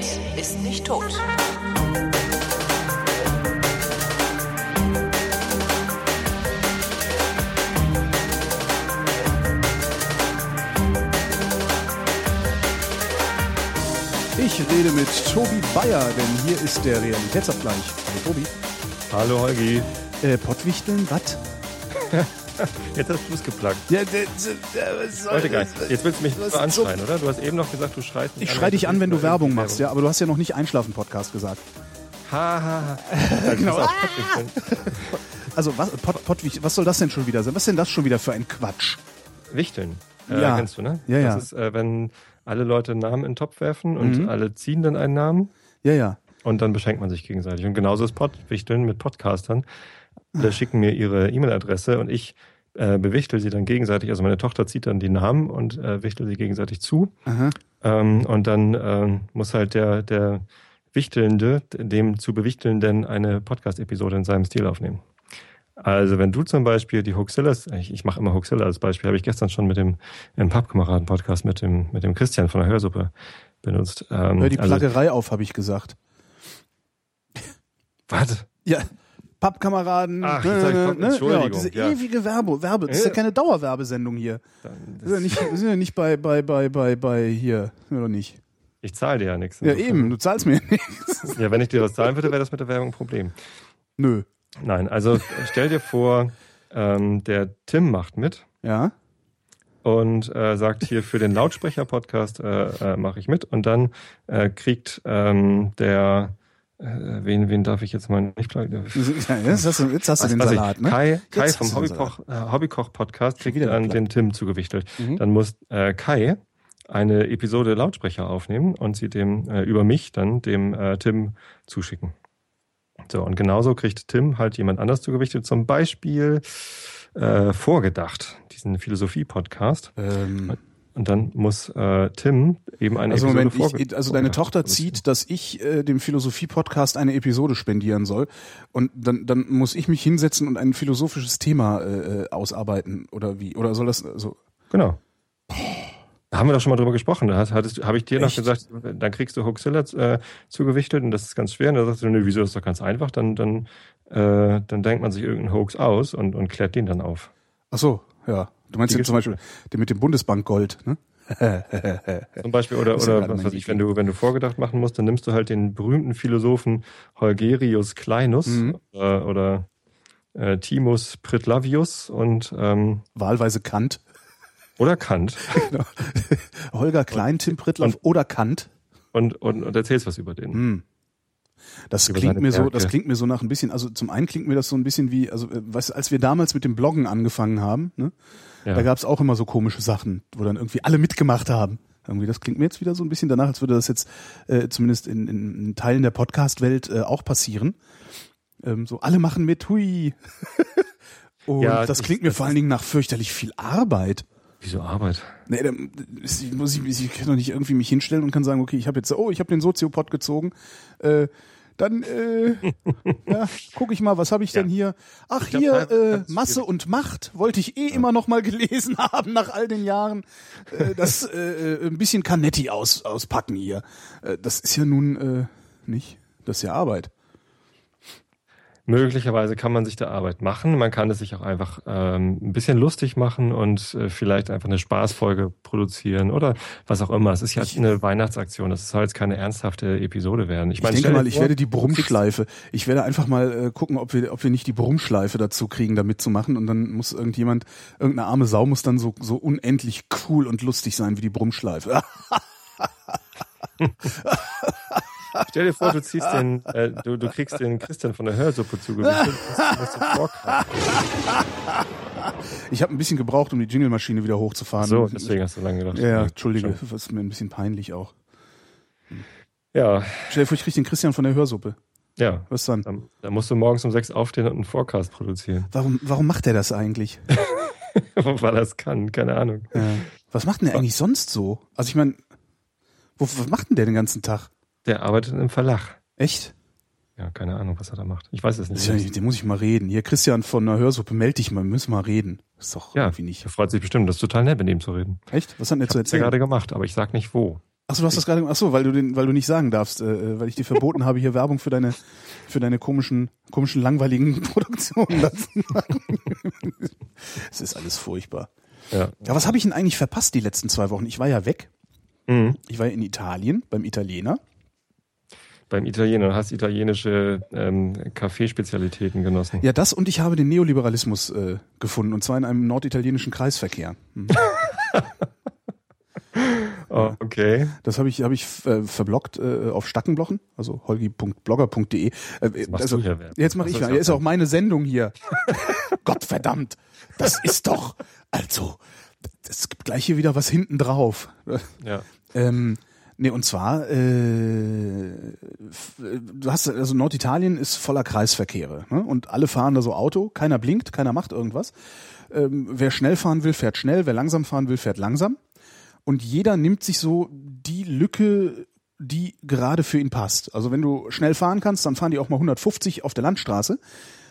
Internet ist nicht tot. Ich rede mit Tobi Bayer, denn hier ist der Realitätsabgleich. Hallo Tobi. Hallo Holgi. Äh, Pottwichteln, was? Jetzt hast du es geplagt. Ja, was soll Heute geil. das? Jetzt willst du mich nur anschreien, oder? Du hast eben noch gesagt, du schreist mich Ich an, schrei dich an, wenn du Werbung machst, ja, aber du hast ja noch nicht Einschlafen-Podcast gesagt. Ha, ha, ha. Also, Genau. Pottwichteln. Also, was, Pott, Pottwich, was soll das denn schon wieder sein? Was ist denn das schon wieder für ein Quatsch? Wichteln. Äh, Ja. Kennst du, ne? Ja, ja. Das ist, äh, wenn alle Leute einen Namen in den Topf werfen und Mhm. alle ziehen dann einen Namen Ja, ja. und dann beschenkt man sich gegenseitig. Und genauso ist Pottwichteln mit Podcastern. Alle schicken mir ihre E-Mail-Adresse und ich äh, bewichtel sie dann gegenseitig. Also meine Tochter zieht dann die Namen und äh, wichtel sie gegenseitig zu. Ähm, und dann ähm, muss halt der, der Wichtelnde dem zu Bewichtelnden eine Podcast-Episode in seinem Stil aufnehmen. Also wenn du zum Beispiel die Hoaxillas, ich, ich mache immer Hoaxilla als Beispiel, habe ich gestern schon mit dem im Pappkameraden-Podcast mit dem, mit dem Christian von der Hörsuppe benutzt. Ähm, Hör die also, Plaggerei auf, habe ich gesagt. was? Ja. Pappkameraden, Ach, jetzt hab ich Papp- ne? Entschuldigung, ja, diese ja. ewige Werbe, Werbe. Das ist ja keine Dauerwerbesendung hier. Dann- Wir sind ja nicht, wir sind ja nicht bei, bei, bei, bei, bei hier. Sind wir doch nicht. Ich zahle dir ja nichts. Ja, eben, du zahlst mir nichts. Ja, wenn ich dir was zahlen würde, wäre das mit der Werbung ein Problem. Nö. Nein, also stell dir vor, ähm, der Tim macht mit. Ja? und äh, sagt hier für den Lautsprecher-Podcast äh, äh, mache ich mit und dann äh, kriegt ähm, der wen wen darf ich jetzt mal nicht? Ja, Jetzt hast du, jetzt hast du den weiß ich, Salat, ne? Kai, Kai Jetzt vom Hobbykoch, äh, Hobbykoch Podcast kriegt der den Tim zugewichtelt. Mhm. Dann muss äh, Kai eine Episode Lautsprecher aufnehmen und sie dem äh, über mich dann dem äh, Tim zuschicken. So und genauso kriegt Tim halt jemand anders zugewichtet, zum Beispiel äh, vorgedacht, diesen Philosophie-Podcast. Ähm, Und dann muss äh, Tim eben eine also Episode Moment, ich, also deine Tochter zieht, dass ich äh, dem Philosophie-Podcast eine Episode spendieren soll und dann, dann muss ich mich hinsetzen und ein philosophisches Thema äh, äh, ausarbeiten oder wie? Oder soll das so? Genau. Da haben wir doch schon mal drüber gesprochen. Da habe ich dir noch Echt? gesagt, dann kriegst du Hoaxilla äh, zugewichtet und das ist ganz schwer. Und da sagst du, nö, wieso ist doch ganz einfach? Dann, dann, äh, dann denkt man sich irgendeinen Hoax aus und, und klärt den dann auf. Ach so, ja. Du meinst jetzt zum Beispiel den mit dem Bundesbankgold, ne? Zum Beispiel, oder, ja oder was weiß ich, wenn du, wenn du vorgedacht machen musst, dann nimmst du halt den berühmten Philosophen Holgerius Kleinus Mhm. äh, oder äh, Timus Pritlavius und ähm, Wahlweise Kant. oder Kant Genau. Holger Klein, Tim Prittloff oder Kant. und, und, und erzählst was über den. Hm. Das Über klingt mir so, Werke. das klingt mir so nach ein bisschen, also zum einen klingt mir das so ein bisschen wie, also äh, weißt, du, als wir damals mit dem Bloggen angefangen haben, ne, Ja. da gab es auch immer so komische Sachen, wo dann irgendwie alle mitgemacht haben. Irgendwie, das klingt mir jetzt wieder so ein bisschen danach, als würde das jetzt äh, zumindest in, in Teilen der Podcast-Welt äh, auch passieren. Ähm, so alle machen mit, hui. Und Ja, das ich- klingt mir das vor allen Dingen nach fürchterlich viel Arbeit. Wieso Arbeit? Nee, dann muss ich, ich kann doch nicht irgendwie mich hinstellen und kann sagen, okay, ich habe jetzt, oh, ich habe den Soziopod gezogen. Äh, dann äh, ja, gucke ich mal, was habe ich denn hier? Ach, glaub, hier äh, Masse und Macht wollte ich eh immer noch mal gelesen haben nach all den Jahren. Äh, das äh, äh, ein bisschen Canetti aus, auspacken hier. Äh, das ist ja nun äh, nicht, das ist ja Arbeit. Möglicherweise kann man sich der Arbeit machen. Man kann es sich auch einfach ähm, ein bisschen lustig machen und äh, vielleicht einfach eine Spaßfolge produzieren oder was auch immer. Es ist ja eine Weihnachtsaktion. Das soll jetzt keine ernsthafte Episode werden. Ich, Ich meine, denke mal, ich vor, werde die Brummschleife. Ich werde einfach mal äh, gucken, ob wir, ob wir nicht die Brummschleife dazu kriegen, da mitzumachen. Und dann muss irgendjemand, irgendeine arme Sau muss dann so, so unendlich cool und lustig sein wie die Brummschleife. Stell dir vor, du ziehst den, äh, du, du kriegst den Christian von der Hörsuppe zugewiesen. Ich habe ein bisschen gebraucht, um die Jingle-Maschine wieder hochzufahren. So, deswegen hast du lange gedacht. Ja, entschuldige, schon. das ist mir ein bisschen peinlich auch. Ja, Stell dir vor, ich krieg den Christian von der Hörsuppe. ja. Was dann? Da, da musst du morgens um sechs aufstehen und einen Forecast produzieren. Warum, warum macht er das eigentlich? Weil er es kann, keine Ahnung. Ja. Was macht denn der eigentlich sonst so? Also ich meine, was macht denn der den ganzen Tag? Der arbeitet im Verlag. Echt? Ja, keine Ahnung, was er da macht. Ich weiß es nicht. ja den muss ich mal reden. Hier, Christian von der Hörsuppe, meld dich mal, wir müssen mal reden. Das ist doch Ja, irgendwie nicht. er freut sich bestimmt. Das ist total nett, mit ihm zu reden. Echt? Was hat denn der zu Ich erzählen? gerade gemacht, aber ich sag nicht wo. Achso, du hast das gerade, achso, weil du den, weil du nicht sagen darfst, äh, weil ich dir verboten habe, hier Werbung für deine, für deine komischen, komischen, langweiligen Produktionen lassen. Es ist alles furchtbar. Ja. Ja, was habe ich denn eigentlich verpasst die letzten zwei Wochen? Ich war ja weg. Mhm. Ich war ja in Italien beim Italiener. Beim Italiener, du hast italienische ähm, Kaffeespezialitäten genossen. Ja, das und ich habe den Neoliberalismus äh, gefunden und zwar in einem norditalienischen Kreisverkehr. Mhm. Oh, okay. Das habe ich, hab ich äh, verblockt äh, auf Stackenblochen, also holgi.blogger.de. Äh, also, Werbung. jetzt mache ich ja, ja ist auch meine Sendung hier. Gottverdammt, das ist doch, also, es gibt gleich hier wieder was hinten drauf. Ja. Ähm, nee, und zwar, äh, f- du hast, also Norditalien ist voller Kreisverkehre ne? und alle fahren da so Auto, keiner blinkt, keiner macht irgendwas. Ähm, wer schnell fahren will, fährt schnell, wer langsam fahren will, fährt langsam. Und jeder nimmt sich so die Lücke, die gerade für ihn passt. Also wenn du schnell fahren kannst, dann fahren die auch mal 150 auf der Landstraße.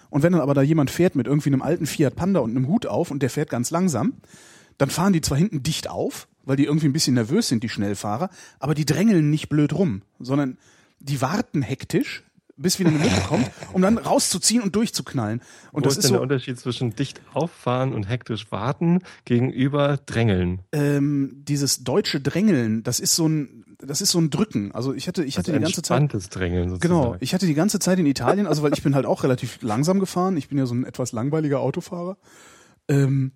Und wenn dann aber da jemand fährt mit irgendwie einem alten Fiat Panda und einem Hut auf und der fährt ganz langsam, dann fahren die zwar hinten dicht auf, weil die irgendwie ein bisschen nervös sind, die Schnellfahrer, aber die drängeln nicht blöd rum, sondern die warten hektisch, bis wieder eine Lücke kommt, um dann rauszuziehen und durchzuknallen. Und Wo das ist denn der so, Unterschied zwischen dicht auffahren und hektisch warten gegenüber drängeln? ähm, dieses deutsche Drängeln, das ist so ein, das ist so ein Drücken. Also ich hatte, ich hatte die ganze Zeit, Drängeln sozusagen. genau, ich hatte die ganze Zeit in Italien, also weil ich bin halt auch relativ langsam gefahren. Ich bin ja so ein etwas langweiliger Autofahrer. Ähm,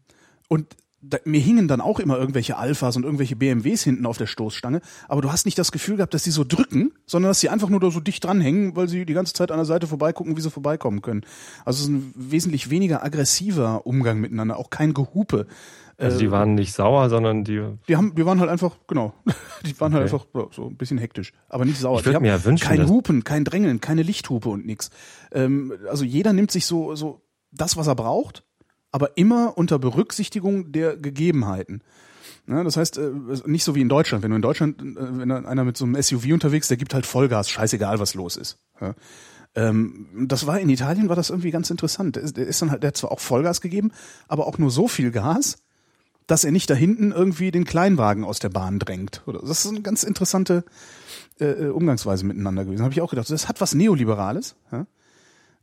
und da, mir hingen dann auch immer irgendwelche Alphas und irgendwelche BMWs hinten auf der Stoßstange, aber du hast nicht das Gefühl gehabt, dass die so drücken, sondern dass sie einfach nur da so dicht dranhängen, weil sie die ganze Zeit an der Seite vorbeigucken, wie sie vorbeikommen können. Also es ist ein wesentlich weniger aggressiver Umgang miteinander, auch kein Gehupe. Also die waren nicht sauer, sondern die. Die haben, wir waren halt einfach, genau, die waren halt Okay. einfach so, ein bisschen hektisch, aber nicht sauer. Ich würd Die haben mir ja wünschen, kein Hupen, kein Drängeln, keine Lichthupe und nix. Ähm, also jeder nimmt sich so, so das, was er braucht, aber immer unter Berücksichtigung der Gegebenheiten. Ne, das heißt, äh, nicht so wie in Deutschland. Wenn du in Deutschland, äh, wenn einer mit so einem SUV unterwegs, der gibt halt Vollgas, scheißegal, was los ist. Ja. Ähm, das war in Italien, war das irgendwie ganz interessant. Der ist, dann halt, der hat zwar auch Vollgas gegeben, aber auch nur so viel Gas, dass er nicht da hinten irgendwie den Kleinwagen aus der Bahn drängt. Das ist eine ganz interessante äh, Umgangsweise miteinander gewesen. Habe ich auch gedacht. Das hat was Neoliberales. Ja?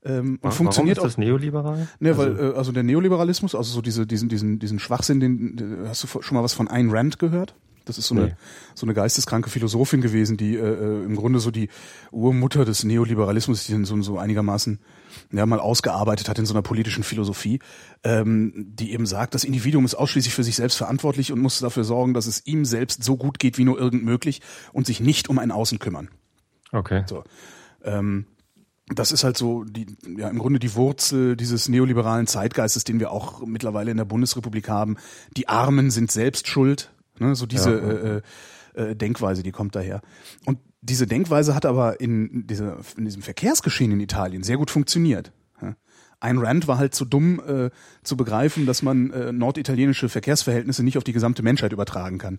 Ähm, und Warum funktioniert ist auch das neoliberal? Ne, weil äh, also der Neoliberalismus, also so diese diesen diesen diesen Schwachsinn, den hast du schon mal was von Ayn Rand gehört? Das ist so eine Nee. so eine geisteskranke Philosophin gewesen, die äh, äh, im Grunde so die Urmutter des Neoliberalismus, die den so so einigermaßen ja mal ausgearbeitet hat in so einer politischen Philosophie, ähm, die eben sagt, das Individuum ist ausschließlich für sich selbst verantwortlich und muss dafür sorgen, dass es ihm selbst so gut geht wie nur irgend möglich und sich nicht um ein Außen kümmern. Okay. So. Ähm, das ist halt so die, ja, im Grunde die Wurzel dieses neoliberalen Zeitgeistes, den wir auch mittlerweile in der Bundesrepublik haben. Die Armen sind selbst schuld. Ne? So diese Ja. äh, äh, äh, Denkweise, die kommt daher. Und diese Denkweise hat aber in, dieser, in diesem Verkehrsgeschehen in Italien sehr gut funktioniert. Ja. Ein Rand war halt zu dumm äh, zu begreifen, dass man äh, norditalienische Verkehrsverhältnisse nicht auf die gesamte Menschheit übertragen kann.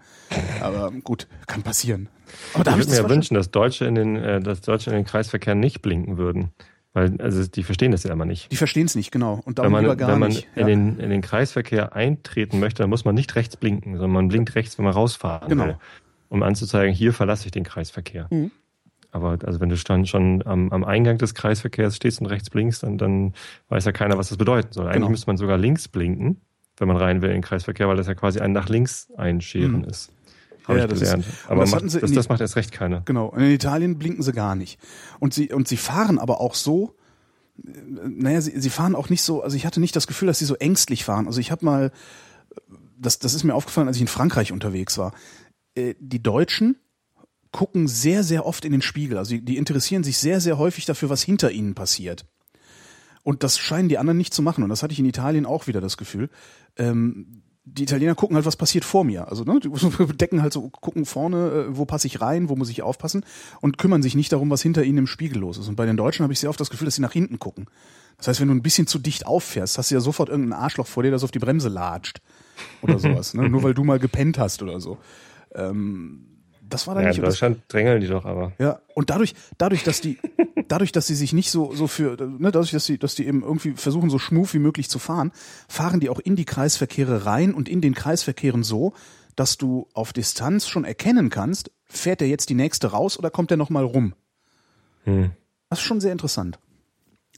Aber gut, kann passieren. Aber da Ich würde mir ja wünschen, dass Deutsche in den, äh, dass Deutsche in den Kreisverkehr nicht blinken würden. Weil, also die verstehen das ja immer nicht. Die verstehen es nicht, genau. Und Wenn darum man, lieber gar wenn man nicht. in, den, in den Kreisverkehr eintreten möchte, dann muss man nicht rechts blinken, sondern man blinkt rechts, wenn man rausfahren Genau. will. Um anzuzeigen, hier verlasse ich den Kreisverkehr. Mhm. Aber also wenn du dann schon am, am Eingang des Kreisverkehrs stehst und rechts blinkst, dann, dann weiß ja keiner, was das bedeuten soll. Eigentlich Genau. müsste man sogar links blinken, wenn man rein will in den Kreisverkehr, weil das ja quasi ein nach links einscheren Mhm. ist. Habe Ja, ich das ist- gelernt. Aber das macht, das, das macht erst recht keiner. Genau. Und in Italien blinken sie gar nicht. Und sie, und sie fahren aber auch so, äh, naja, sie, sie fahren auch nicht so, also ich hatte nicht das Gefühl, dass sie so ängstlich fahren. Also ich habe mal, das, das ist mir aufgefallen, als ich in Frankreich unterwegs war. Äh, Die Deutschen gucken sehr, sehr oft in den Spiegel. Also die, die interessieren sich sehr, sehr häufig dafür, was hinter ihnen passiert. Und das scheinen die anderen nicht zu machen. Und das hatte ich in Italien auch wieder das Gefühl. Ähm, die Italiener gucken halt, was passiert vor mir. Also ne, die decken halt so, gucken vorne, äh, wo passe ich rein, wo muss ich aufpassen und kümmern sich nicht darum, was hinter ihnen im Spiegel los ist. Und bei den Deutschen habe ich sehr oft das Gefühl, dass sie nach hinten gucken. Das heißt, wenn du ein bisschen zu dicht auffährst, hast du ja sofort irgendein Arschloch vor dir, das auf die Bremse latscht oder sowas. ne? Nur weil du mal gepennt hast oder so. Ähm, das war dann Ja, nicht. in und das- Deutschland drängeln die doch aber. ja, und dadurch, dadurch, dass die, dadurch, dass sie sich nicht so, so für, ne, dadurch, dass sie, dass die eben irgendwie versuchen, so schmuf wie möglich zu fahren, fahren die auch in die Kreisverkehre rein und in den Kreisverkehren so, dass du auf Distanz schon erkennen kannst, fährt der jetzt die nächste raus oder kommt der nochmal rum? Hm. Das ist schon sehr interessant.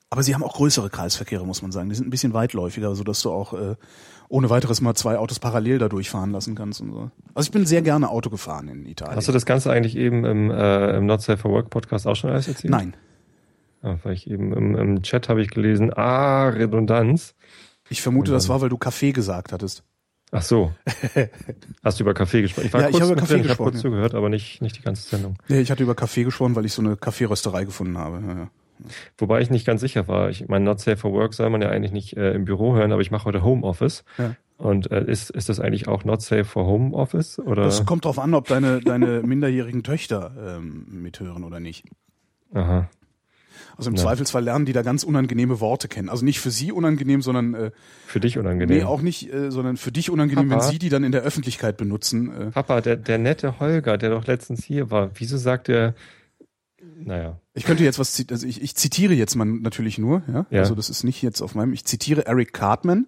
Aber sie haben auch größere Kreisverkehre, muss man sagen. Die sind ein bisschen weitläufiger, so dass du auch äh, ohne weiteres mal zwei Autos parallel da durchfahren lassen kannst und so. Also ich bin sehr gerne Auto gefahren in Italien. Hast du das Ganze eigentlich eben im, äh, im Not Safe for Work Podcast auch schon alles erzählt? Nein. Ah, weil ich eben im, im Chat habe ich gelesen, ah, Redundanz. Ich vermute, das war, weil du Kaffee gesagt hattest. Ach so. Hast du über Kaffee gesprochen? Ich war Ja, ich kurz habe über Kaffee drin, ich habe gesprochen, kurz ja. zugehört, aber nicht, nicht die ganze Sendung. Nee, ich hatte über Kaffee gesprochen, weil ich so eine Kaffeerösterei gefunden habe. Ja, ja. Wobei ich nicht ganz sicher war. Ich meine, Not Safe for Work soll man ja eigentlich nicht äh, im Büro hören, aber ich mache heute Homeoffice. Ja. Und äh, ist, ist das eigentlich auch Not Safe for Homeoffice? Oder? Das kommt drauf an, ob deine, deine minderjährigen Töchter ähm, mithören oder nicht. Aha. Also im Ja. Zweifelsfall lernen die da ganz unangenehme Worte kennen. Also nicht für sie unangenehm, sondern äh, Für dich unangenehm. nee, auch nicht, äh, sondern für dich unangenehm, Papa? wenn sie die dann in der Öffentlichkeit benutzen. Äh, Papa, der, der nette Holger, der doch letztens hier war, wieso sagt er, naja, ich könnte jetzt was, also ich, ich zitiere jetzt mal natürlich nur, ja? Ja. Also das ist nicht jetzt auf meinem, ich zitiere Eric Cartman.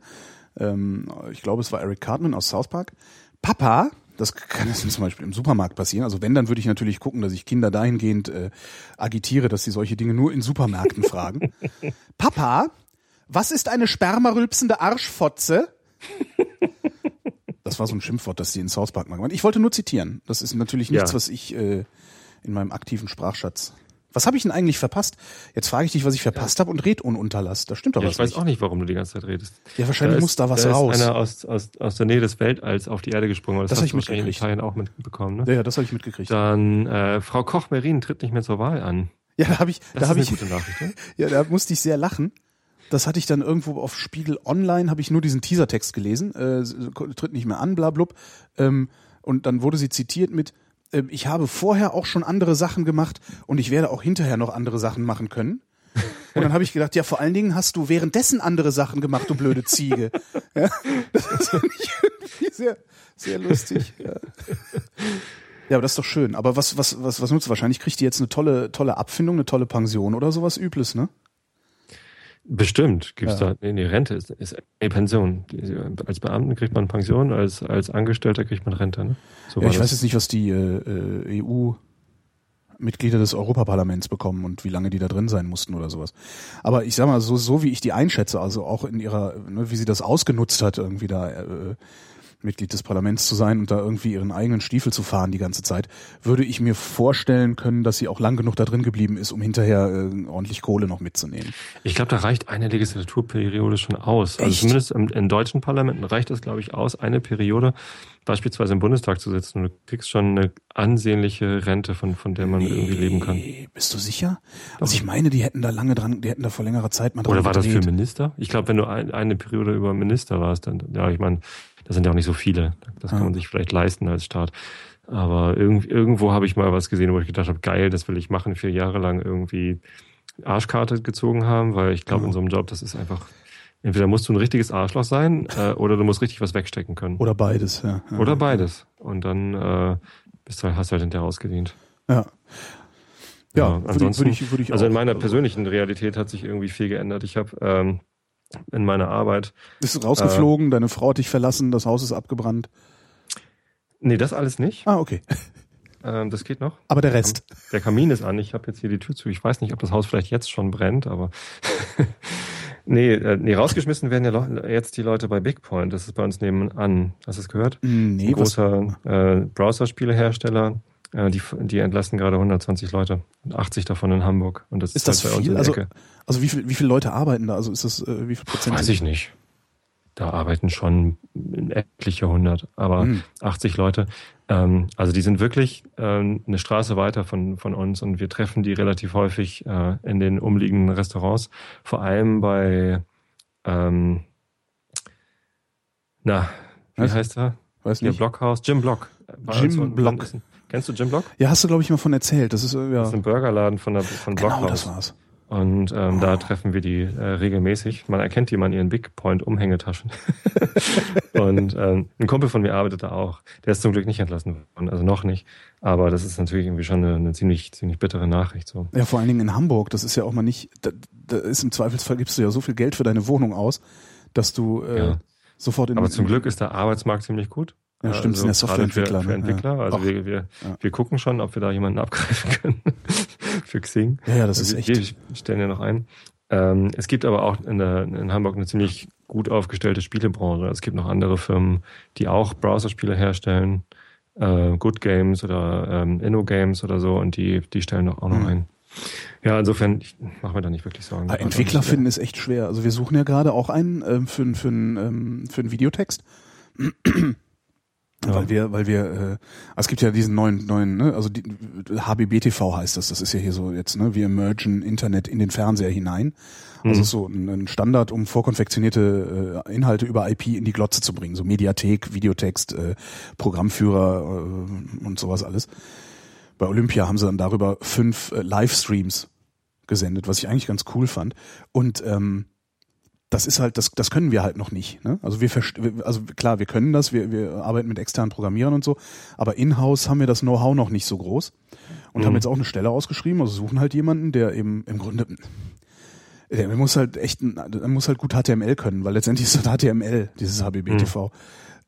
Ähm, ich glaube, es war Eric Cartman aus South Park. Papa, das kann jetzt zum Beispiel im Supermarkt passieren. Also wenn, dann würde ich natürlich gucken, dass ich Kinder dahingehend äh, agitiere, dass sie solche Dinge nur in Supermärkten fragen. Papa, was ist eine spermarülpsende Arschfotze? Das war so ein Schimpfwort, das sie in South Park haben. Ich wollte nur zitieren. Das ist natürlich nichts, Ja. was ich äh, in meinem aktiven Sprachschatz. Was habe ich denn eigentlich verpasst? Jetzt frage ich dich, was ich verpasst habe und red ununterlass. Das stimmt doch ja, was ich weiß nicht. auch nicht, warum du die ganze Zeit redest. Ja, wahrscheinlich ist- muss da was da raus. ist einer aus, aus, aus der Nähe des Weltalls auf die Erde gesprungen. Das, Das hast hab ich wahrscheinlich in mitgekriegt. Italien auch mitbekommen. Ne? Ja, ja, das habe ich mitgekriegt. Dann äh, Frau Koch-Merin tritt nicht mehr zur Wahl an. ja, da habe ich, Das da ist habe eine ich, gute Nachricht. Ne? ja, da musste ich sehr lachen. Das hatte ich dann irgendwo auf Spiegel Online, habe ich nur diesen Teasertext gelesen, äh, tritt nicht mehr an, bla blub. Ähm, und dann wurde sie zitiert mit, ich habe vorher auch schon andere Sachen gemacht und ich werde auch hinterher noch andere Sachen machen können. Und dann habe ich gedacht, ja, vor allen Dingen hast du währenddessen andere Sachen gemacht, du blöde Ziege. Ja, das ich irgendwie sehr, sehr lustig. Ja. ja, aber das ist doch schön. Aber was, was, was, was nutzt? Wahrscheinlich kriegt die jetzt eine tolle, tolle Abfindung, eine tolle Pension oder sowas Übles, ne? Bestimmt gibt's Ja. da, nee, nee, Rente ist, ist eine Pension. Als Beamten kriegt man Pension, als, als Angestellter kriegt man Rente. Ne? So Ja, ich das. weiß jetzt nicht, was die äh, äh, EU-Mitglieder des Europaparlaments bekommen und wie lange die da drin sein mussten oder sowas. Aber ich sag mal, so, so wie ich die einschätze, also auch in ihrer, ne, wie sie das ausgenutzt hat, irgendwie da äh, Mitglied des Parlaments zu sein und da irgendwie ihren eigenen Stiefel zu fahren die ganze Zeit, würde ich mir vorstellen können, dass sie auch lang genug da drin geblieben ist, um hinterher äh, ordentlich Kohle noch mitzunehmen. Ich glaube, da reicht eine Legislaturperiode schon aus. Also Echt? zumindest im, in deutschen Parlamenten reicht es, glaube ich, aus, eine Periode beispielsweise im Bundestag zu sitzen. Und du kriegst schon eine ansehnliche Rente, von, von der man irgendwie leben kann. Nee, Bist du sicher? Also ich meine, die hätten da lange dran, die hätten da vor längerer Zeit mal dran Oder war das für gedreht. Minister? Ich glaube, wenn du ein, eine Periode über Minister warst, dann, ja, ich meine, das sind ja auch nicht so viele. Das kann man sich vielleicht leisten als Staat. Aber irgend, irgendwo habe ich mal was gesehen, wo ich gedacht habe, geil, das will ich machen, vier Jahre lang irgendwie Arschkarte gezogen haben, weil ich glaube, Ja. in so einem Job, das ist einfach, entweder musst du ein richtiges Arschloch sein, äh, oder du musst richtig was wegstecken können. Oder beides, ja. ja. Oder beides. Und dann äh, bist du, hast du halt hinterher ausgedient. Ja. Ja, Ja, ansonsten, würde ich, würde ich Also in meiner persönlichen Realität hat sich irgendwie viel geändert. Ich habe ähm, in meiner Arbeit Bist du Äh. rausgeflogen, deine Frau hat dich verlassen, das Haus ist abgebrannt. Nee, das alles nicht. Ah, okay. Ähm, das geht noch. Aber der Rest. Der Kamin ist an. Ich habe jetzt hier die Tür zu. Ich weiß nicht, ob das Haus vielleicht jetzt schon brennt, aber nee, äh, nee, rausgeschmissen werden ja jetzt die Leute bei Bigpoint. Das ist bei uns nebenan. Hast du es gehört? Nee, Ein großer äh, Browserspielehersteller. Äh, die, die entlassen gerade 120 Leute. Und 80 davon in Hamburg. Und das Ist ist, das halt bei uns viel? in der Also, Ecke. also wie viel, wie viele Leute arbeiten da? Also ist das, äh, wie viel Prozent? Weiß ich nicht. Da arbeiten schon etliche hundert, aber Hm. 80 Leute. Ähm, also die sind wirklich ähm, eine Straße weiter von, von uns und wir treffen die relativ häufig äh, in den umliegenden Restaurants. Vor allem bei, ähm, na, wie Was? heißt er? Weiß nicht. Blockhaus. Jim Block. Jim Block. ein- Kennst du Jim Block? Ja, hast du, glaube ich, mal von erzählt. Das ist, äh, ja. Das ist ein Burgerladen von, der, von Genau, Blockhaus. das war's. Und ähm, Oh. da treffen wir die äh, regelmäßig. Man erkennt die in ihren Big Point Umhängetaschen. und ähm, ein Kumpel von mir arbeitet da auch. Der ist zum Glück nicht entlassen worden, also noch nicht. Aber das ist natürlich irgendwie schon eine, eine ziemlich, ziemlich bittere Nachricht. So. Ja, vor allen Dingen in Hamburg, das ist ja auch mal nicht, da, da ist im Zweifelsfall gibst du ja so viel Geld für deine Wohnung aus, dass du äh, Ja. sofort in Aber zum Glück ist der Arbeitsmarkt ziemlich gut. Ja, stimmt, sind ja Softwareentwickler. Für, für ne? Entwickler. Ja. Also wir, wir, Ja. wir gucken schon, ob wir da jemanden abgreifen können für Xing. Ja, ja, das ist wir, echt. Wir stellen ja noch ein. Ähm, es gibt aber auch in, der, in Hamburg eine ziemlich gut aufgestellte Spielebranche. Es gibt noch andere Firmen, die auch Browserspiele herstellen, äh, Good Games oder ähm, Inno Games oder so, und die, die stellen auch noch Mhm. ein. Ja, insofern, ich mache mir da nicht wirklich Sorgen. Aber Entwickler finden ist echt schwer. Also wir suchen ja gerade auch einen ähm, für, für, einen, ähm, für einen Videotext. Weil wir, weil wir, äh, also es gibt ja diesen neuen, neuen, ne, also die, HBBTV heißt das, das ist ja hier so jetzt, ne, wir mergen Internet in den Fernseher hinein. Also Mhm. so ein, ein Standard, um vorkonfektionierte äh, Inhalte über IP in die Glotze zu bringen, so Mediathek, Videotext, äh, Programmführer äh, und sowas alles. Bei Olympia haben sie dann darüber fünf äh, Livestreams gesendet, was ich eigentlich ganz cool fand. Und ähm, das ist halt, das, das können wir halt noch nicht. Ne? Also wir, also klar, wir können das, wir, wir arbeiten mit externen Programmierern und so, aber in-house haben wir das Know-how noch nicht so groß und Mhm. haben jetzt auch eine Stelle ausgeschrieben, also suchen halt jemanden, der eben im Grunde, der muss halt echt, der muss halt gut HTML können, weil letztendlich ist das HTML, dieses HBBTV.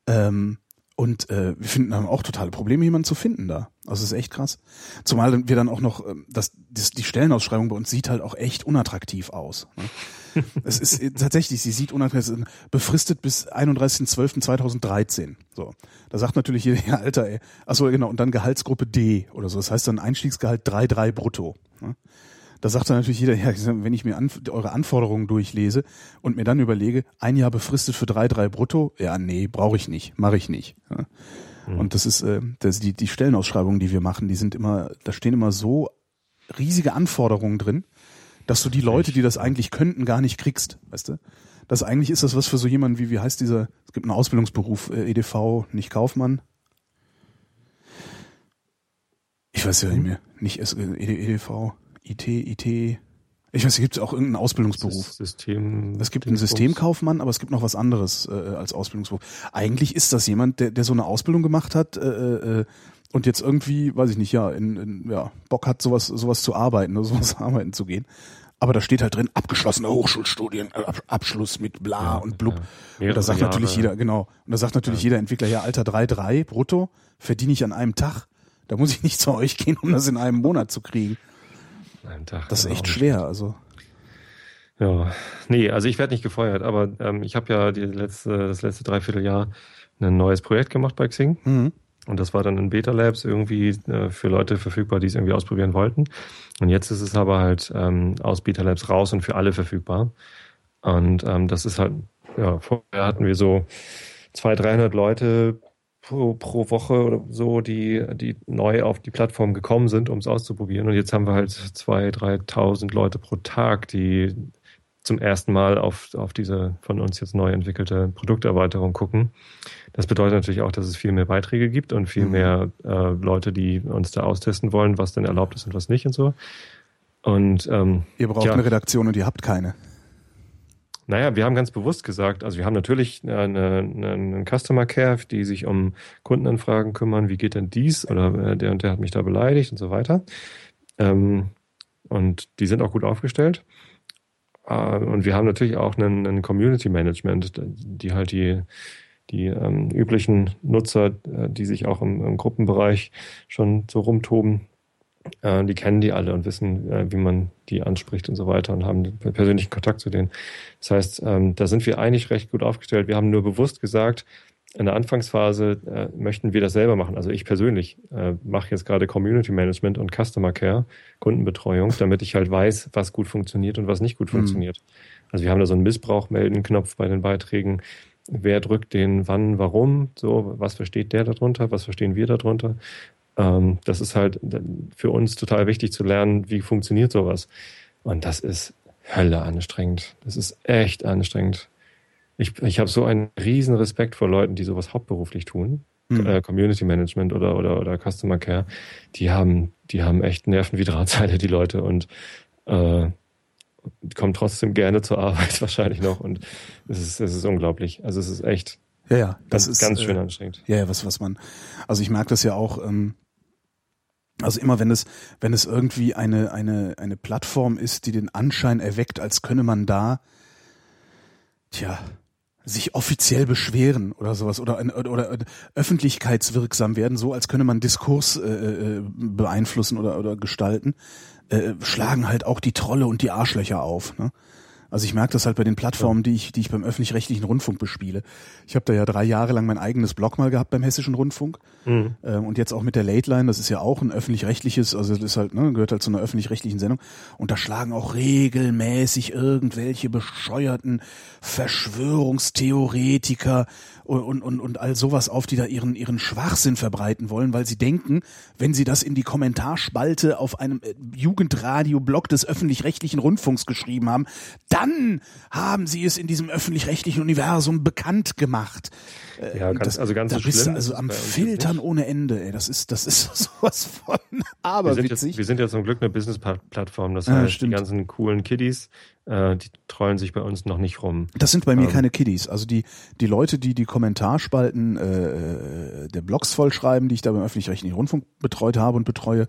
Ähm, und äh, wir finden haben auch totale Probleme, jemanden zu finden da. Also es ist echt krass. Zumal wir dann auch noch, ähm, das, das, die Stellenausschreibung bei uns sieht halt auch echt unattraktiv aus. Ne? es ist äh, tatsächlich, sie sieht unattraktiv, befristet bis 31.12.2013. So. Da sagt natürlich jeder, ja, Alter, ey. Achso, genau, und dann Gehaltsgruppe D oder so. Das heißt dann Einstiegsgehalt 3,3 brutto. Ne? Da sagt dann natürlich jeder, ja, wenn ich mir an, eure Anforderungen durchlese und mir dann überlege, ein Jahr befristet für 3,3 brutto, ja, nee, brauche ich nicht, mache ich nicht. Ja. Und das ist, äh, das, die, die Stellenausschreibungen, die wir machen, die sind immer, da stehen immer so riesige Anforderungen drin, dass du die Leute, die das eigentlich könnten, gar nicht kriegst, weißt du? Das eigentlich ist das was für so jemanden wie, wie heißt dieser, es gibt einen Ausbildungsberuf, äh, EDV, nicht Kaufmann. Ich weiß ja nicht mehr, nicht äh, EDV, IT, IT, ich weiß, gibt es auch irgendeinen Ausbildungsberuf. System. Es gibt einen Systemkaufmann, aber es gibt noch was anderes äh, als Ausbildungsberuf. Eigentlich ist das jemand, der, der so eine Ausbildung gemacht hat äh, äh, und jetzt irgendwie, weiß ich nicht, ja, in, in, ja, Bock hat, sowas, sowas zu arbeiten oder sowas arbeiten zu gehen. Aber da steht halt drin, abgeschlossene Hochschulstudien, äh, Ab Abschluss mit bla Ja, und blub. ja. Und da sagt natürlich Jahre. jeder, genau, und da sagt natürlich jeder Entwickler, ja, Alter, 3,3 brutto verdiene ich an einem Tag. Da muss ich nicht zu euch gehen, um das in einem Monat zu kriegen. Einen Tag, Das ist echt schwer, also. Ja, nee, also ich werde nicht gefeuert, aber ähm, ich habe ja die letzte, das letzte Dreivierteljahr ein neues Projekt gemacht bei Xing. Mhm. Und das war dann in Beta Labs irgendwie äh, für Leute verfügbar, die es irgendwie ausprobieren wollten. Und jetzt ist es aber halt ähm, aus Beta Labs raus und für alle verfügbar. Und ähm, das ist halt, ja, vorher hatten wir so 200, 300 Leute pro, pro Woche oder so, die, die neu auf die Plattform gekommen sind, um es auszuprobieren. Und jetzt haben wir halt 2.000, 3.000 Leute pro Tag, die zum ersten Mal auf, auf diese von uns jetzt neu entwickelte Produkterweiterung gucken. Das bedeutet natürlich auch, dass es viel mehr Beiträge gibt und viel Mhm. mehr äh, Leute, die uns da austesten wollen, was denn erlaubt ist und was nicht und so. Und ähm, Ihr braucht Ja. eine Redaktion und ihr habt keine. Naja, wir haben ganz bewusst gesagt, also wir haben natürlich eine, eine, einen Customer Care, die sich um Kundenanfragen kümmern, wie geht denn dies oder äh, der und der hat mich da beleidigt und so weiter. Ähm, und die sind auch gut aufgestellt. Äh, und wir haben natürlich auch einen, einen Community Management, die halt die, die ähm, üblichen Nutzer, äh, die sich auch im, im Gruppenbereich schon so rumtoben, äh, die kennen die alle und wissen, äh, wie man die anspricht und so weiter und haben persönlichen Kontakt zu denen. Das heißt, ähm, da sind wir eigentlich recht gut aufgestellt. Wir haben nur bewusst gesagt, in der Anfangsphase äh, möchten wir das selber machen. Also ich persönlich äh, mache jetzt gerade Community Management und Customer Care, Kundenbetreuung, damit ich halt weiß, was gut funktioniert und was nicht gut Mhm. funktioniert. Also wir haben da so einen Missbrauch-Melden-Knopf bei den Beiträgen. Wer drückt den wann, warum? So, was versteht der darunter? Was verstehen wir darunter? Ähm, das ist halt für uns total wichtig zu lernen, wie funktioniert sowas. Und das ist Hölle anstrengend. Das ist echt anstrengend. Ich, ich habe so einen riesen Respekt vor Leuten, die sowas hauptberuflich tun. Hm. Äh, Community Management oder, oder, oder Customer Care. Die haben, die haben echt Nerven wie Drahtseile, die Leute. Und äh, kommen trotzdem gerne zur Arbeit wahrscheinlich noch. Und es ist, es ist unglaublich. Also es ist echt Ja, ja, das ganz, ist ganz äh, schön anstrengend. Ja, ja, was, was man, also ich merke das ja auch, ähm, also immer wenn es, wenn es irgendwie eine, eine, eine Plattform ist, die den Anschein erweckt, als könne man da, tja, sich offiziell beschweren oder sowas oder, oder, oder öffentlichkeitswirksam werden, so als könne man Diskurs äh, äh, beeinflussen oder, oder gestalten, äh, schlagen halt auch die Trolle und die Arschlöcher auf. Ne? Also ich merke das halt bei den Plattformen, die ich, die ich beim öffentlich-rechtlichen Rundfunk bespiele. Ich habe da ja drei Jahre lang mein eigenes Blog mal gehabt beim Hessischen Rundfunk. Mhm. Ähm, und jetzt auch mit der Late Line, das ist ja auch ein öffentlich-rechtliches, also das ist halt, ne, gehört halt zu einer öffentlich-rechtlichen Sendung. Und da schlagen auch regelmäßig irgendwelche bescheuerten Verschwörungstheoretiker und, und, und all sowas auf, die da ihren, ihren Schwachsinn verbreiten wollen, weil sie denken, wenn sie das in die Kommentarspalte auf einem äh, Jugendradio-Blog des öffentlich-rechtlichen Rundfunks geschrieben haben, dann haben sie es in diesem öffentlich-rechtlichen Universum bekannt gemacht. Äh, ja, ganz, das, also ganz da so bist schlimm. Du also am Filtern ohne Ende, ey. Das ist, das ist sowas von aber wir sind, jetzt, wir sind ja zum Glück eine Business-Plattform. Das heißt, stimmt. die ganzen coolen Kiddies, äh, die trollen sich bei uns noch nicht rum. Das sind bei mir ähm. keine Kiddies. Also die, die Leute, die die Kommentarspalten äh, der Blogs vollschreiben, die ich da beim öffentlich-rechtlichen Rundfunk betreut habe und betreue,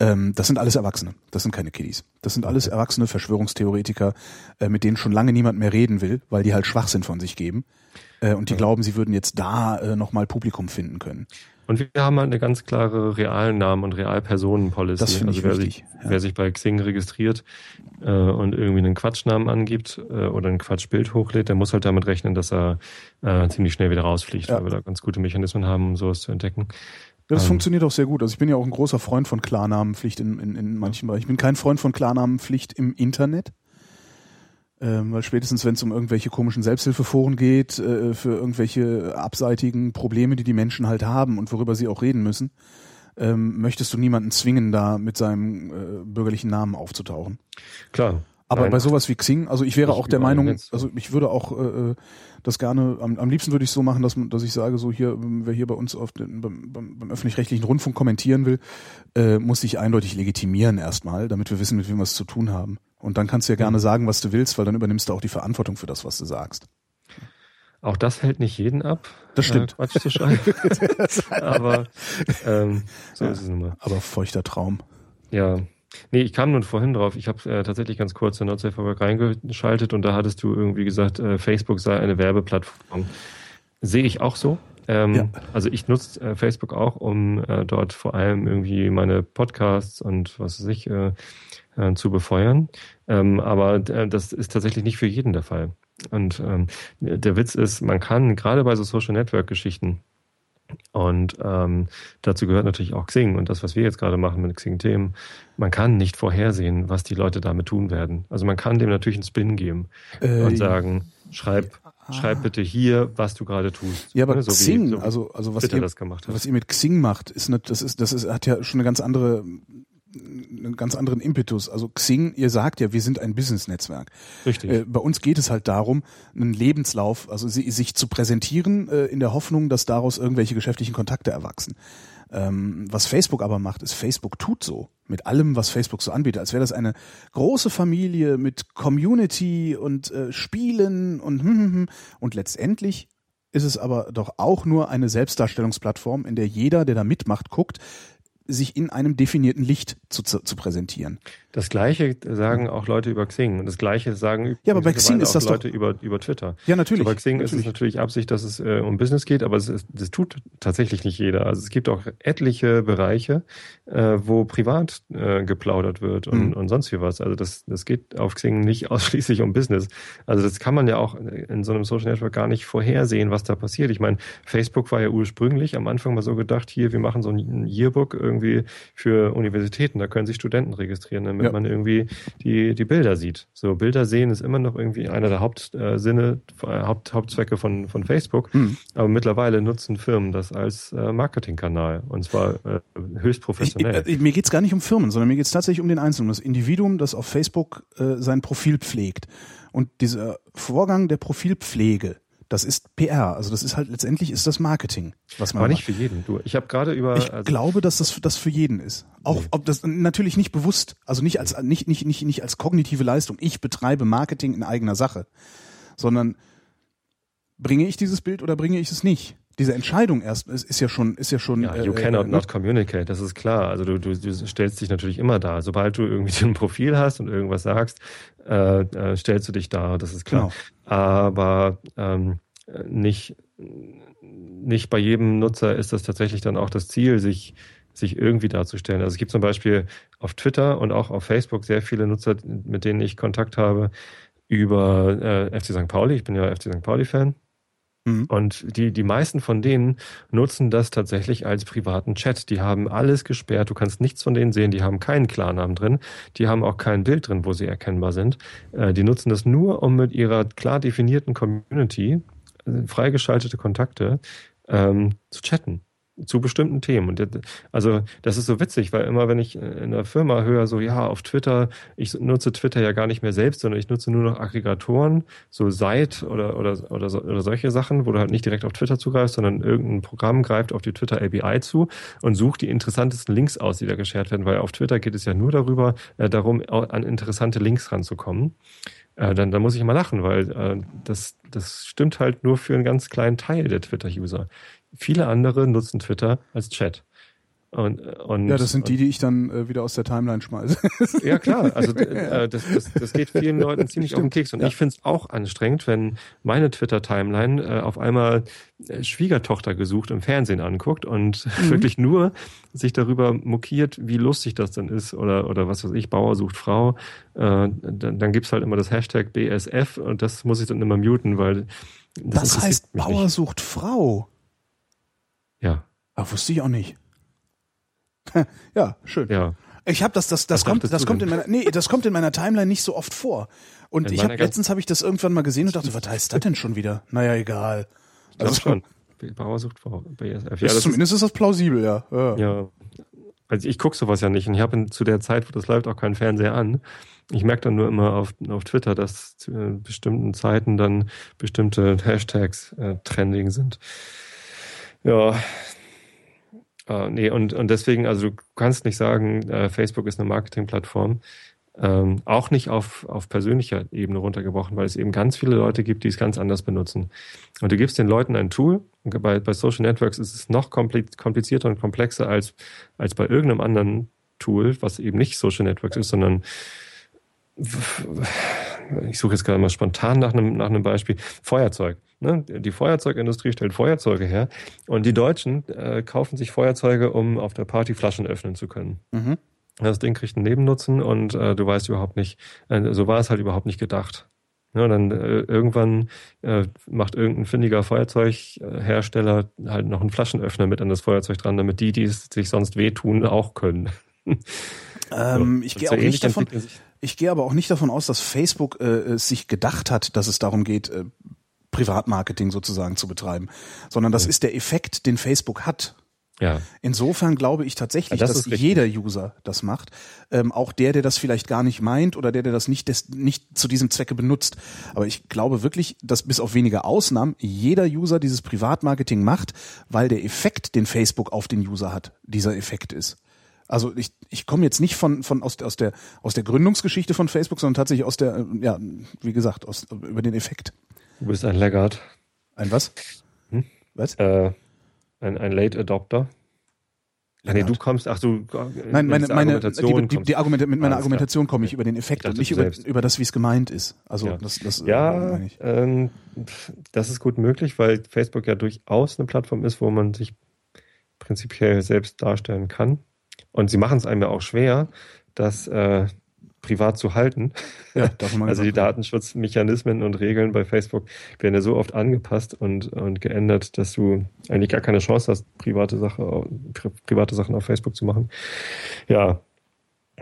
ähm, das sind alles Erwachsene. Das sind keine Kiddies. Das sind alles erwachsene Verschwörungstheoretiker, äh, mit denen schon lange niemand mehr reden will, weil die halt Schwachsinn von sich geben. Äh, und die ja. glauben, sie würden jetzt da äh, nochmal Publikum finden können. Und wir haben halt eine ganz klare Realnamen- und Realpersonenpolicy. Das finde also ich wer wichtig. Sich, ja. Wer sich bei Xing registriert äh, und irgendwie einen Quatschnamen angibt äh, oder ein Quatschbild hochlädt, der muss halt damit rechnen, dass er äh, ziemlich schnell wieder rausfliegt, ja. weil wir da ganz gute Mechanismen haben, um sowas zu entdecken. Das ähm, funktioniert auch sehr gut. Also ich bin ja auch ein großer Freund von Klarnamenpflicht in, in, in manchen Bereichen. Ich bin kein Freund von Klarnamenpflicht im Internet. Ähm, weil spätestens, wenn es um irgendwelche komischen Selbsthilfeforen geht, äh, für irgendwelche abseitigen Probleme, die die Menschen halt haben und worüber sie auch reden müssen, ähm, möchtest du niemanden zwingen, da mit seinem äh, bürgerlichen Namen aufzutauchen. Klar. Aber Nein. bei sowas wie Xing, also ich wäre ich auch der Meinung, also ich würde auch äh, äh, das gerne, am, am liebsten würde ich so machen, dass, dass ich sage, so hier, wer hier bei uns auf den, beim, beim, beim öffentlich-rechtlichen Rundfunk kommentieren will, äh, muss sich eindeutig legitimieren erstmal, damit wir wissen, mit wem wir es zu tun haben. Und dann kannst du ja gerne mhm. sagen, was du willst, weil dann übernimmst du auch die Verantwortung für das, was du sagst. Auch das hält nicht jeden ab. Das stimmt. Äh, Quatsch zu schreiben. Aber ähm, so ja, ist es nun mal. Aber feuchter Traum. Ja. Nee, ich kam nun vorhin drauf. Ich habe äh, tatsächlich ganz kurz in Nordsafe reingeschaltet und da hattest du irgendwie gesagt, äh, Facebook sei eine Werbeplattform. Sehe ich auch so. Ähm, ja. Also ich nutze äh, Facebook auch, um äh, dort vor allem irgendwie meine Podcasts und was weiß ich äh, äh, zu befeuern. Ähm, aber das ist tatsächlich nicht für jeden der Fall. Und ähm, der Witz ist, man kann gerade bei so Social Network Geschichten und ähm, dazu gehört natürlich auch Xing und das, was wir jetzt gerade machen mit Xing-Themen. Man kann nicht vorhersehen, was die Leute damit tun werden. Also man kann dem natürlich einen Spin geben äh, und sagen, schreib, ah. schreib bitte hier, was du gerade tust. Ja, aber ne? so Xing, wie, so also, also was ihr, was ihr mit Xing macht, ist, nicht, das ist, das ist, hat ja schon eine ganz andere einen ganz anderen Impetus. Also Xing, ihr sagt ja, wir sind ein Business-Netzwerk. Richtig. Äh, bei uns geht es halt darum, einen Lebenslauf, also sie, sich zu präsentieren äh, in der Hoffnung, dass daraus irgendwelche geschäftlichen Kontakte erwachsen. Ähm, was Facebook aber macht, ist, Facebook tut so mit allem, was Facebook so anbietet, als wäre das eine große Familie mit Community und äh, Spielen und hm, hm, hm. und letztendlich ist es aber doch auch nur eine Selbstdarstellungsplattform, in der jeder, der da mitmacht, guckt, sich in einem definierten Licht zu, zu, zu präsentieren. Das Gleiche sagen auch Leute über Xing und das Gleiche sagen ja, aber bei Xing ist das Leute doch, über, über Twitter. Ja, natürlich. bei Xing natürlich. ist es natürlich Absicht, dass es äh, um Business geht, aber es ist, das tut tatsächlich nicht jeder. Also es gibt auch etliche Bereiche, äh, wo privat äh, geplaudert wird und, mhm. und sonst wie was. Also das, das geht auf Xing nicht ausschließlich um Business. Also das kann man ja auch in so einem Social Network gar nicht vorhersehen, was da passiert. Ich meine, Facebook war ja ursprünglich am Anfang mal so gedacht, hier, wir machen so ein Yearbook irgendwie irgendwie für Universitäten. Da können sich Studenten registrieren, damit ja. man irgendwie die, die Bilder sieht. So Bilder sehen ist immer noch irgendwie einer der Hauptsinne, äh, Haupt, Hauptzwecke von, von Facebook. Mhm. Aber mittlerweile nutzen Firmen das als äh, Marketingkanal und zwar äh, höchst professionell. Ich, ich, mir geht's gar nicht um Firmen, sondern mir geht's tatsächlich um den Einzelnen, das Individuum, das auf Facebook äh, sein Profil pflegt. Und dieser Vorgang der Profilpflege, das ist PR. Also das ist halt letztendlich ist das Marketing, was man. Aber nicht für jeden. Du, ich habe gerade über. Ich also glaube, dass das das für jeden ist. Auch nee. ob das natürlich nicht bewusst, also nicht als nicht nicht nicht nicht als kognitive Leistung. Ich betreibe Marketing in eigener Sache, sondern bringe ich dieses Bild oder bringe ich es nicht? Diese Entscheidung erst ist, ist ja schon, ist ja schon. Ja, you äh, cannot äh, not communicate, das ist klar. Also du, du, du stellst dich natürlich immer da. Sobald du irgendwie ein Profil hast und irgendwas sagst, äh, äh, stellst du dich da, das ist klar. Genau. Aber ähm, nicht, nicht bei jedem Nutzer ist das tatsächlich dann auch das Ziel, sich sich irgendwie darzustellen. Also es gibt zum Beispiel auf Twitter und auch auf Facebook sehr viele Nutzer, mit denen ich Kontakt habe über äh, FC St. Pauli. Ich bin ja FC St. Pauli-Fan. Mhm. Und die, die meisten von denen nutzen das tatsächlich als privaten Chat. Die haben alles gesperrt. Du kannst nichts von denen sehen. Die haben keinen Klarnamen drin. Die haben auch kein Bild drin, wo sie erkennbar sind. Äh, die nutzen das nur, um mit ihrer klar definierten Community, äh, freigeschaltete Kontakte, ähm, zu chatten zu bestimmten Themen. Und also das ist so witzig, weil immer wenn ich in der Firma höre, so ja, auf Twitter, ich nutze Twitter ja gar nicht mehr selbst, sondern ich nutze nur noch Aggregatoren, so Site oder, oder, oder, oder solche Sachen, wo du halt nicht direkt auf Twitter zugreifst, sondern irgendein Programm greift auf die Twitter API zu und sucht die interessantesten Links aus, die da geshared werden, weil auf Twitter geht es ja nur darüber, äh, darum, an interessante Links ranzukommen. Äh, dann, dann muss ich immer lachen, weil äh, das, das stimmt halt nur für einen ganz kleinen Teil der Twitter-User. Viele andere nutzen Twitter als Chat. Und, und, ja, das sind die, die ich dann äh, wieder aus der Timeline schmeiße. ja, klar. Also äh, das, das, das geht vielen Leuten ziemlich Stimmt. auf den Keks. Und ja. ich finde es auch anstrengend, wenn meine Twitter-Timeline äh, auf einmal äh, Schwiegertochter gesucht im Fernsehen anguckt und mhm. wirklich nur sich darüber mokiert, wie lustig das denn ist oder, oder was weiß ich, Bauer sucht Frau. Äh, dann, dann gibt's halt immer das Hashtag BSF und das muss ich dann immer muten, weil das, das heißt Bauer nicht. sucht Frau. Ja. Ach, wusste ich auch nicht. ja, schön. Ja. Ich habe das, das, das kommt, das kommt in meiner, nee, das kommt in meiner Timeline nicht so oft vor. Und in ich habe letztens habe ich das irgendwann mal gesehen und dachte, was heißt das denn schon wieder? Naja, egal. Also schon. Bauer sucht Frau. BSF. Ja, zumindest ist, ist, das plausibel, ja. Ja. ja. Also ich gucke sowas ja nicht und ich habe zu der Zeit, wo das läuft, auch keinen Fernseher an. Ich merke dann nur immer auf, auf Twitter, dass zu bestimmten Zeiten dann bestimmte Hashtags äh, trending sind. Ja. Äh, nee, und, und deswegen, also du kannst nicht sagen, äh, Facebook ist eine Marketingplattform. Ähm, auch nicht auf, auf persönlicher Ebene runtergebrochen, weil es eben ganz viele Leute gibt, die es ganz anders benutzen. Und du gibst den Leuten ein Tool. Und bei, bei Social Networks ist es noch komplizierter und komplexer als, als bei irgendeinem anderen Tool, was eben nicht Social Networks ist, sondern ich suche jetzt gerade mal spontan nach einem, nach einem Beispiel, Feuerzeug. Ne? Die Feuerzeugindustrie stellt Feuerzeuge her und die Deutschen äh, kaufen sich Feuerzeuge, um auf der Party Flaschen öffnen zu können. Mhm. Das Ding kriegt einen Nebennutzen und äh, du weißt überhaupt nicht, äh, so war es halt überhaupt nicht gedacht. Ja, dann äh, irgendwann äh, macht irgendein findiger Feuerzeughersteller halt noch einen Flaschenöffner mit an das Feuerzeug dran, damit die, die es sich sonst wehtun, auch können. Ähm, so, ich gehe auch nicht davon, ich gehe aber auch nicht davon aus, dass Facebook äh, sich gedacht hat, dass es darum geht, äh, Privatmarketing sozusagen zu betreiben, sondern das ja. ist der Effekt, den Facebook hat. Ja. Insofern glaube ich tatsächlich, ja, das dass jeder User das macht. Ähm, auch der, der das vielleicht gar nicht meint oder der, der das nicht, des, nicht zu diesem Zwecke benutzt. Aber ich glaube wirklich, dass bis auf wenige Ausnahmen jeder User dieses Privatmarketing macht, weil der Effekt, den Facebook auf den User hat, dieser Effekt ist. Also ich, ich komme jetzt nicht von, von aus, aus, der, aus der Gründungsgeschichte von Facebook, sondern tatsächlich aus der, ja, wie gesagt, aus, über den Effekt. Du bist ein Laggard. Ein was? Hm? Was? Äh, ein, ein Late Adopter. Ach nee, du kommst, ach du. Nein, meine, meine, die, die, die Argumente, mit meiner Argumentation komme ich über den Effekt und nicht über, über das, wie es gemeint ist. Also ja. das, das ja, äh, ähm, das ist gut möglich, weil Facebook ja durchaus eine Plattform ist, wo man sich prinzipiell selbst darstellen kann. Und sie machen es einem ja auch schwer, das äh, privat zu halten. Ja, also die Datenschutzmechanismen und Regeln bei Facebook werden ja so oft angepasst und, und geändert, dass du eigentlich gar keine Chance hast, private, Sache, private Sachen auf Facebook zu machen. Ja,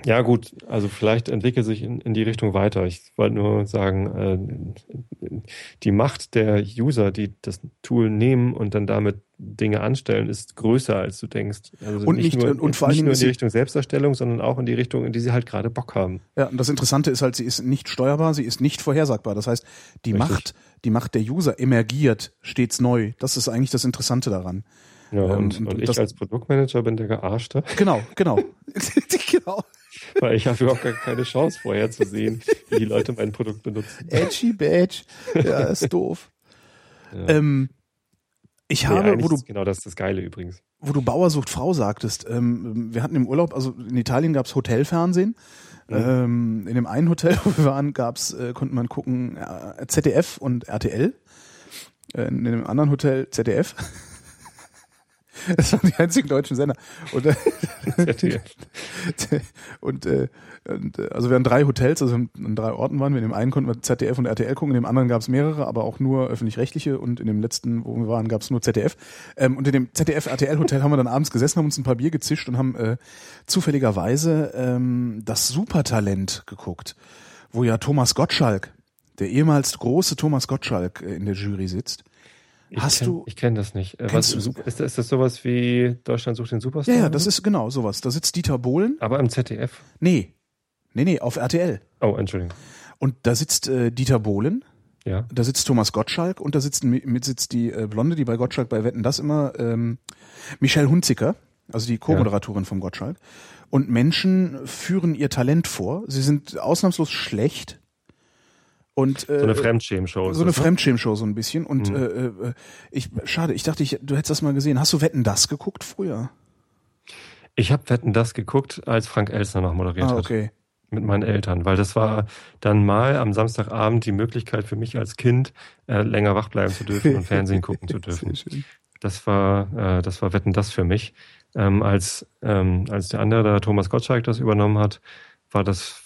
ja, gut, also vielleicht entwickelt sich in, in die Richtung weiter. Ich wollte nur sagen, äh, die Macht der User, die das Tool nehmen und dann damit Dinge anstellen, ist größer, als du denkst. Also und nicht, nur, und vor nicht nur in die Richtung Selbsterstellung, sondern auch in die Richtung, in die sie halt gerade Bock haben. Ja, und das Interessante ist halt, sie ist nicht steuerbar, sie ist nicht vorhersagbar. Das heißt, die Richtig. Macht, die Macht der User emergiert stets neu. Das ist eigentlich das Interessante daran. Ja, und, ähm, und, und ich als Produktmanager bin der Gearschte. Genau, genau. genau. Weil ich habe überhaupt gar keine Chance vorher zu sehen, wie die Leute mein Produkt benutzen. Edgy Badge. Ja, ist doof. Ja. Ähm, Ich Nee, habe, wo du, genau das ist das Geile übrigens. wo du Bauer sucht Frau sagtest, ähm, wir hatten im Urlaub, also in Italien gab's Hotelfernsehen. Ähm, in dem einen Hotel, wo wir waren, gab's, äh, konnte man gucken äh, ZDF und RTL. Äh, in dem anderen Hotel ZDF. Das waren die einzigen deutschen Sender. Und, äh, und, äh, und äh, also wir hatten drei Hotels, also in drei Orten waren wir. In dem einen konnten wir ZDF und RTL gucken, in dem anderen gab es mehrere, aber auch nur öffentlich-rechtliche und in dem letzten, wo wir waren, gab es nur ZDF. Ähm, und in dem ZDF-RTL-Hotel haben wir dann abends gesessen, haben uns ein paar Bier gezischt und haben äh, zufälligerweise ähm, das Supertalent geguckt, wo ja Thomas Gottschalk, der ehemals große Thomas Gottschalk äh, in der Jury sitzt. Ich Hast kenn, du- Ich kenne das nicht. Äh, Was, du- ist, ist das sowas wie Deutschland sucht den Superstar? Ja, ja, das ist genau sowas. Da sitzt Dieter Bohlen. Aber im ZDF. Nee. Nee, nee, auf RTL. Oh, Entschuldigung. Und da sitzt äh, Dieter Bohlen, Ja. da sitzt Thomas Gottschalk und da sitzt mit sitzt die äh, Blonde, die bei Gottschalk bei Wetten das immer ähm, Michelle Hunziker, also die Co-Moderatorin vom Gottschalk. Und Menschen führen ihr Talent vor. Sie sind ausnahmslos schlecht. Und äh, So eine Fremdschämen-Show. ist so eine ne? Fremdschämshow so ein bisschen. Und Mhm. äh, äh, ich schade, ich dachte, ich, du hättest das mal gesehen. Hast du Wetten das geguckt früher? Ich habe Wetten das geguckt, als Frank Elsner noch moderiert Ah, hat. okay. Mit meinen Eltern. Weil das war dann mal am Samstagabend die Möglichkeit für mich als Kind, äh, länger wach bleiben zu dürfen und Fernsehen gucken zu dürfen. Das war, äh, das war Wetten das für mich. Ähm, als, ähm, als der andere, der Thomas Gottschalk, das übernommen hat, war das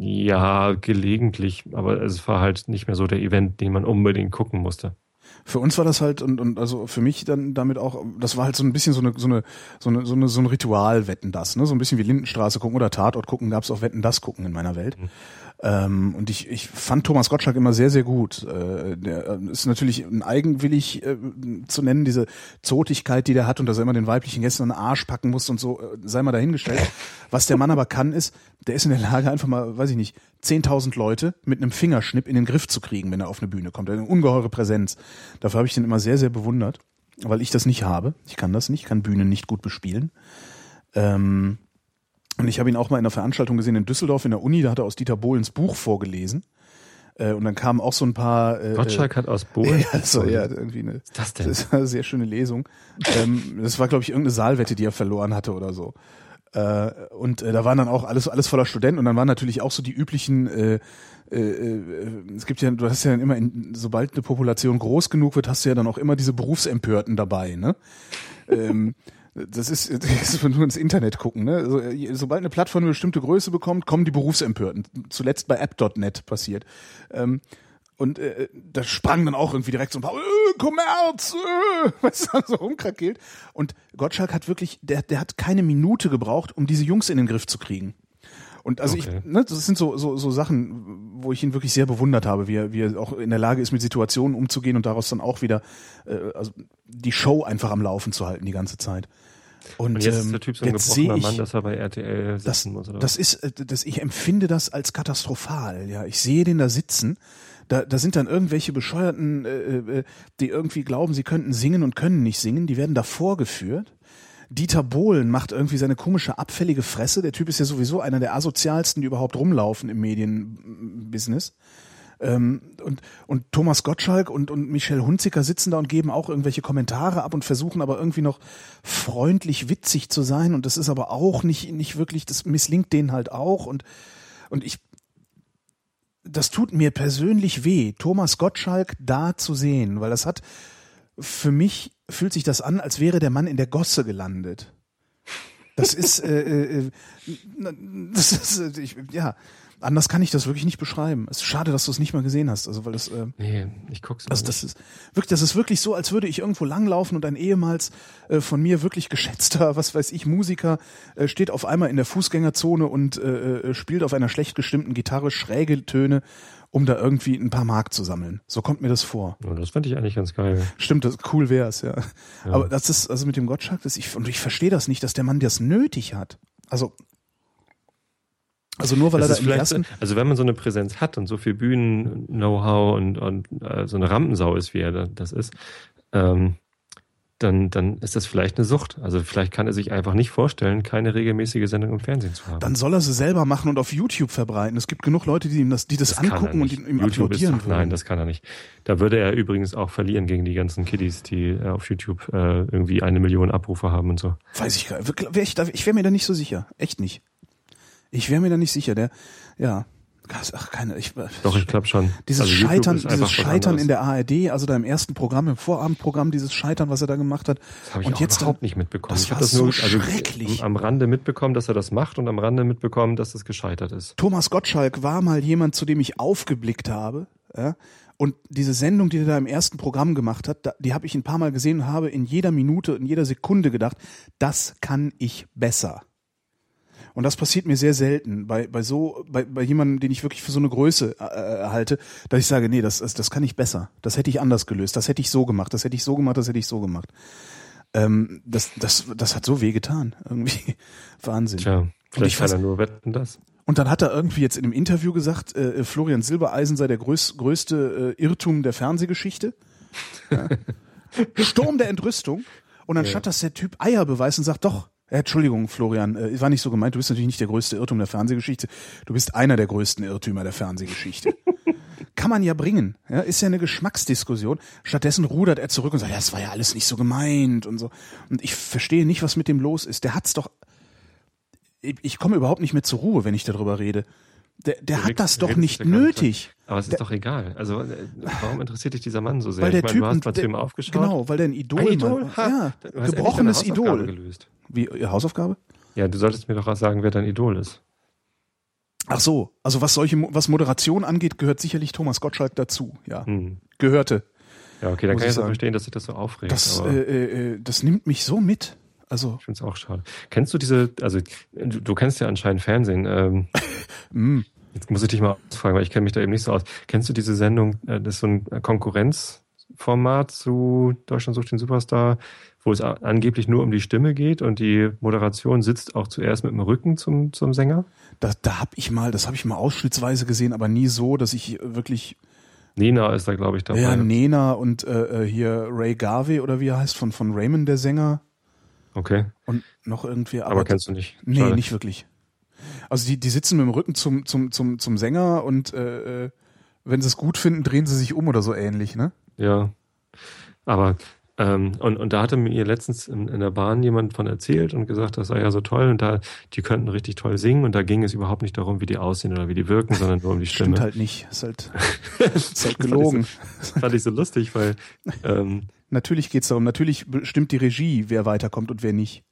ja gelegentlich, aber es war halt nicht mehr so der Event, den man unbedingt gucken musste. Für uns war das halt und, und also für mich dann damit auch, das war halt so ein bisschen so eine so eine so eine so, eine, so ein Ritual Wetten das, ne? So ein bisschen wie Lindenstraße gucken oder Tatort gucken, gab's auch Wetten das gucken in meiner Welt. Ähm, und ich, ich fand Thomas Gottschalk immer sehr, sehr gut. Äh, der äh, ist natürlich ein eigenwillig äh, zu nennen, diese Zotigkeit, die der hat und dass er immer den weiblichen Gästen den Arsch packen muss und so, äh, sei mal dahingestellt. Was der Mann aber kann, ist, der ist in der Lage, einfach mal, weiß ich nicht, 10.000 Leute mit einem Fingerschnipp in den Griff zu kriegen, wenn er auf eine Bühne kommt. Eine ungeheure Präsenz. Dafür habe ich den immer sehr, sehr bewundert, weil ich das nicht habe. Ich kann das nicht, ich kann Bühnen nicht gut bespielen. Ähm, und ich habe ihn auch mal in einer Veranstaltung gesehen in Düsseldorf in der Uni, da hat er aus Dieter Bohlens Buch vorgelesen. Äh, und dann kamen auch so ein paar. Äh, Gottschalk hat aus Bohlen. ja, so, ja, irgendwie eine, Was ist das denn? das eine sehr schöne Lesung. ähm, das war, glaube ich, irgendeine Saalwette, die er verloren hatte oder so. Äh, und äh, da waren dann auch alles, alles voller Studenten und dann waren natürlich auch so die üblichen, äh, äh, äh, es gibt ja, du hast ja dann immer, in, sobald eine Population groß genug wird, hast du ja dann auch immer diese Berufsempörten dabei, ne? ähm, das ist, das ist nur ins Internet gucken, ne? Also, sobald eine Plattform eine bestimmte Größe bekommt, kommen die Berufsempörten. Zuletzt bei app.net passiert. Ähm, und äh, da sprang dann auch irgendwie direkt so ein paar äh, Kommerz, äh, was dann so rumkrakeelt. Und Gottschalk hat wirklich, der, der hat keine Minute gebraucht, um diese Jungs in den Griff zu kriegen. Und also Okay. ich, ne, das sind so, so, so Sachen, wo ich ihn wirklich sehr bewundert habe, wie er, wie er auch in der Lage ist, mit Situationen umzugehen und daraus dann auch wieder äh, also die Show einfach am Laufen zu halten die ganze Zeit. Und, Und jetzt ähm, ist der Typ so ein gebrochener ich, Mann, dass er bei RTL sitzen das, muss, oder? das ist, äh, das, ich empfinde das als katastrophal. Ja, ich sehe den da sitzen. Da, da sind dann irgendwelche bescheuerten, äh, äh, die irgendwie glauben, sie könnten singen und können nicht singen. Die werden da vorgeführt. Dieter Bohlen macht irgendwie seine komische abfällige Fresse. Der Typ ist ja sowieso einer der asozialsten, die überhaupt rumlaufen im Medienbusiness. Ähm, und, und Thomas Gottschalk und, und Michelle Hunziker sitzen da und geben auch irgendwelche Kommentare ab und versuchen aber irgendwie noch freundlich witzig zu sein. Und das ist aber auch nicht, nicht wirklich, das misslingt denen halt auch. Und, und ich, das tut mir persönlich weh, Thomas Gottschalk da zu sehen, weil das hat, für mich fühlt sich das an, als wäre der Mann in der Gosse gelandet. Das ist, äh, äh, das ist, äh, ich, ja, anders kann ich das wirklich nicht beschreiben. Es ist schade, dass du es nicht mal gesehen hast, also weil das, äh, nee, ich guck's also mal das ist wirklich, das ist wirklich so, als würde ich irgendwo langlaufen und ein ehemals äh, von mir wirklich geschätzter, was weiß ich, Musiker äh, steht auf einmal in der Fußgängerzone und äh, äh, spielt auf einer schlecht gestimmten Gitarre schräge Töne, um da irgendwie ein paar Mark zu sammeln. So kommt mir das vor. Ja, das fand ich eigentlich ganz geil. Stimmt, das cool wär's, ja. Ja. Aber das ist also mit dem Gottschalk, das ich und ich verstehe das nicht, dass der Mann das nötig hat. Also also nur weil Das er da im vielleicht ersten so, also wenn man so eine Präsenz hat und so viel Bühnen-Know-how und, und äh, so eine Rampensau ist, wie er da- das ist, ähm, dann, dann ist das vielleicht eine Sucht. Also vielleicht kann er sich einfach nicht vorstellen, keine regelmäßige Sendung im Fernsehen zu haben. Dann soll er sie selber machen und auf YouTube verbreiten. Es gibt genug Leute, die ihm das, die das, Das angucken und ihm YouTube applaudieren ist, Nein, würden. das kann er nicht. Da würde er übrigens auch verlieren gegen die ganzen Kiddies, die äh, auf YouTube äh, irgendwie eine Million Abrufe haben und so. Weiß ich gar nicht. Wär ich da- ich wäre mir da nicht so sicher. Echt nicht. Ich wäre mir da nicht sicher. Der, ja. Ach, keine, ich, Doch, ich glaube schon. Dieses Also Scheitern, dieses Scheitern in der ARD, also da im ersten Programm, im Vorabendprogramm, dieses Scheitern, was er da gemacht hat. Das habe ich und auch jetzt überhaupt nicht mitbekommen. das ich habe das nur so also schrecklich. am, Rande mitbekommen, dass er das macht und am Rande mitbekommen, dass das gescheitert ist. Thomas Gottschalk war mal jemand, zu dem ich aufgeblickt habe. Ja? Und diese Sendung, die er da im ersten Programm gemacht hat, die habe ich ein paar Mal gesehen und habe in jeder Minute, in jeder Sekunde gedacht, das kann ich besser. Und das passiert mir sehr selten bei, bei so, bei, bei jemandem, den ich wirklich für so eine Größe äh, halte, dass ich sage, nee, das, das, das kann ich besser. Das hätte ich anders gelöst. Das hätte ich so gemacht. Das hätte ich so gemacht. Das hätte ich so gemacht. Ähm, das, das, das hat so weh getan. Irgendwie Wahnsinn. Tja, ich vielleicht kann er nur wetten das. Und dann hat er irgendwie jetzt in einem Interview gesagt, äh, Florian Silbereisen sei der größ, größte äh, Irrtum der Fernsehgeschichte. Ja. Sturm der Entrüstung. Und anstatt dass der Typ Eier beweist und sagt, doch, äh, Entschuldigung, Florian, äh, war nicht so gemeint, du bist natürlich nicht der größte Irrtum der Fernsehgeschichte, du bist einer der größten Irrtümer der Fernsehgeschichte. Kann man ja bringen, ja, ist ja eine Geschmacksdiskussion. Stattdessen rudert er zurück und sagt, ja, das war ja alles nicht so gemeint und so. Und ich verstehe nicht, was mit dem los ist. Der hat's doch ich, ich komme überhaupt nicht mehr zur Ruhe, wenn ich darüber rede. Der, der Du hat das doch nicht nötig. Aber es ist doch egal. Also äh, warum interessiert dich dieser Mann so sehr? Weil der ich meine, Typ du hast mal der- zu ihm aufgeschaut. Genau, weil der ein Idol, Ein Idol? Mann- Ha, ja, gebrochenes Idol. Gelöst. Wie Ihre Hausaufgabe? Ja, du solltest mir doch auch sagen, wer dein Idol ist. Ach so, also was solche was Moderation angeht, gehört sicherlich Thomas Gottschalk dazu. Ja, Hm. gehörte. Ja, okay, dann kann ich ich so sagen. verstehen, dass sich das so aufregt. Das äh, äh, äh, das nimmt mich so mit. Also ich finde es auch schade. Kennst du diese, also du, du kennst ja anscheinend Fernsehen. Ähm, mh, jetzt muss ich dich mal ausfragen, weil ich kenne mich da eben nicht so aus. Kennst du diese Sendung, äh, das ist so ein Konkurrenzformat zu Deutschland sucht den Superstar, wo es angeblich nur um die Stimme geht und die Moderation sitzt auch zuerst mit dem Rücken zum, zum Sänger? da, da hab ich mal, das habe ich mal ausschnittsweise gesehen, aber nie so, dass ich wirklich Nena ist da, glaube ich, dabei. ja Nena und äh, äh, hier Ray Garvey oder wie er heißt von von Raymond der Sänger Okay, und noch irgendwie aber, kennst du nicht. Nee, Schade. nicht wirklich. Also die, die sitzen mit dem Rücken zum, zum, zum, zum Sänger und äh, äh, wenn sie es gut finden, drehen sie sich um oder so ähnlich, ne? Ja. Aber ähm, und, und da hatte mir letztens in, in der Bahn jemand von erzählt und gesagt, das sei ja so toll und da, die könnten richtig toll singen und da ging es überhaupt nicht darum, wie die aussehen oder wie die wirken, sondern nur um die Stimme. Stimmt halt nicht. Ist halt, ist halt gelogen. Fand ich so lustig, weil ähm, Natürlich geht's darum, natürlich bestimmt die Regie, wer weiterkommt und wer nicht.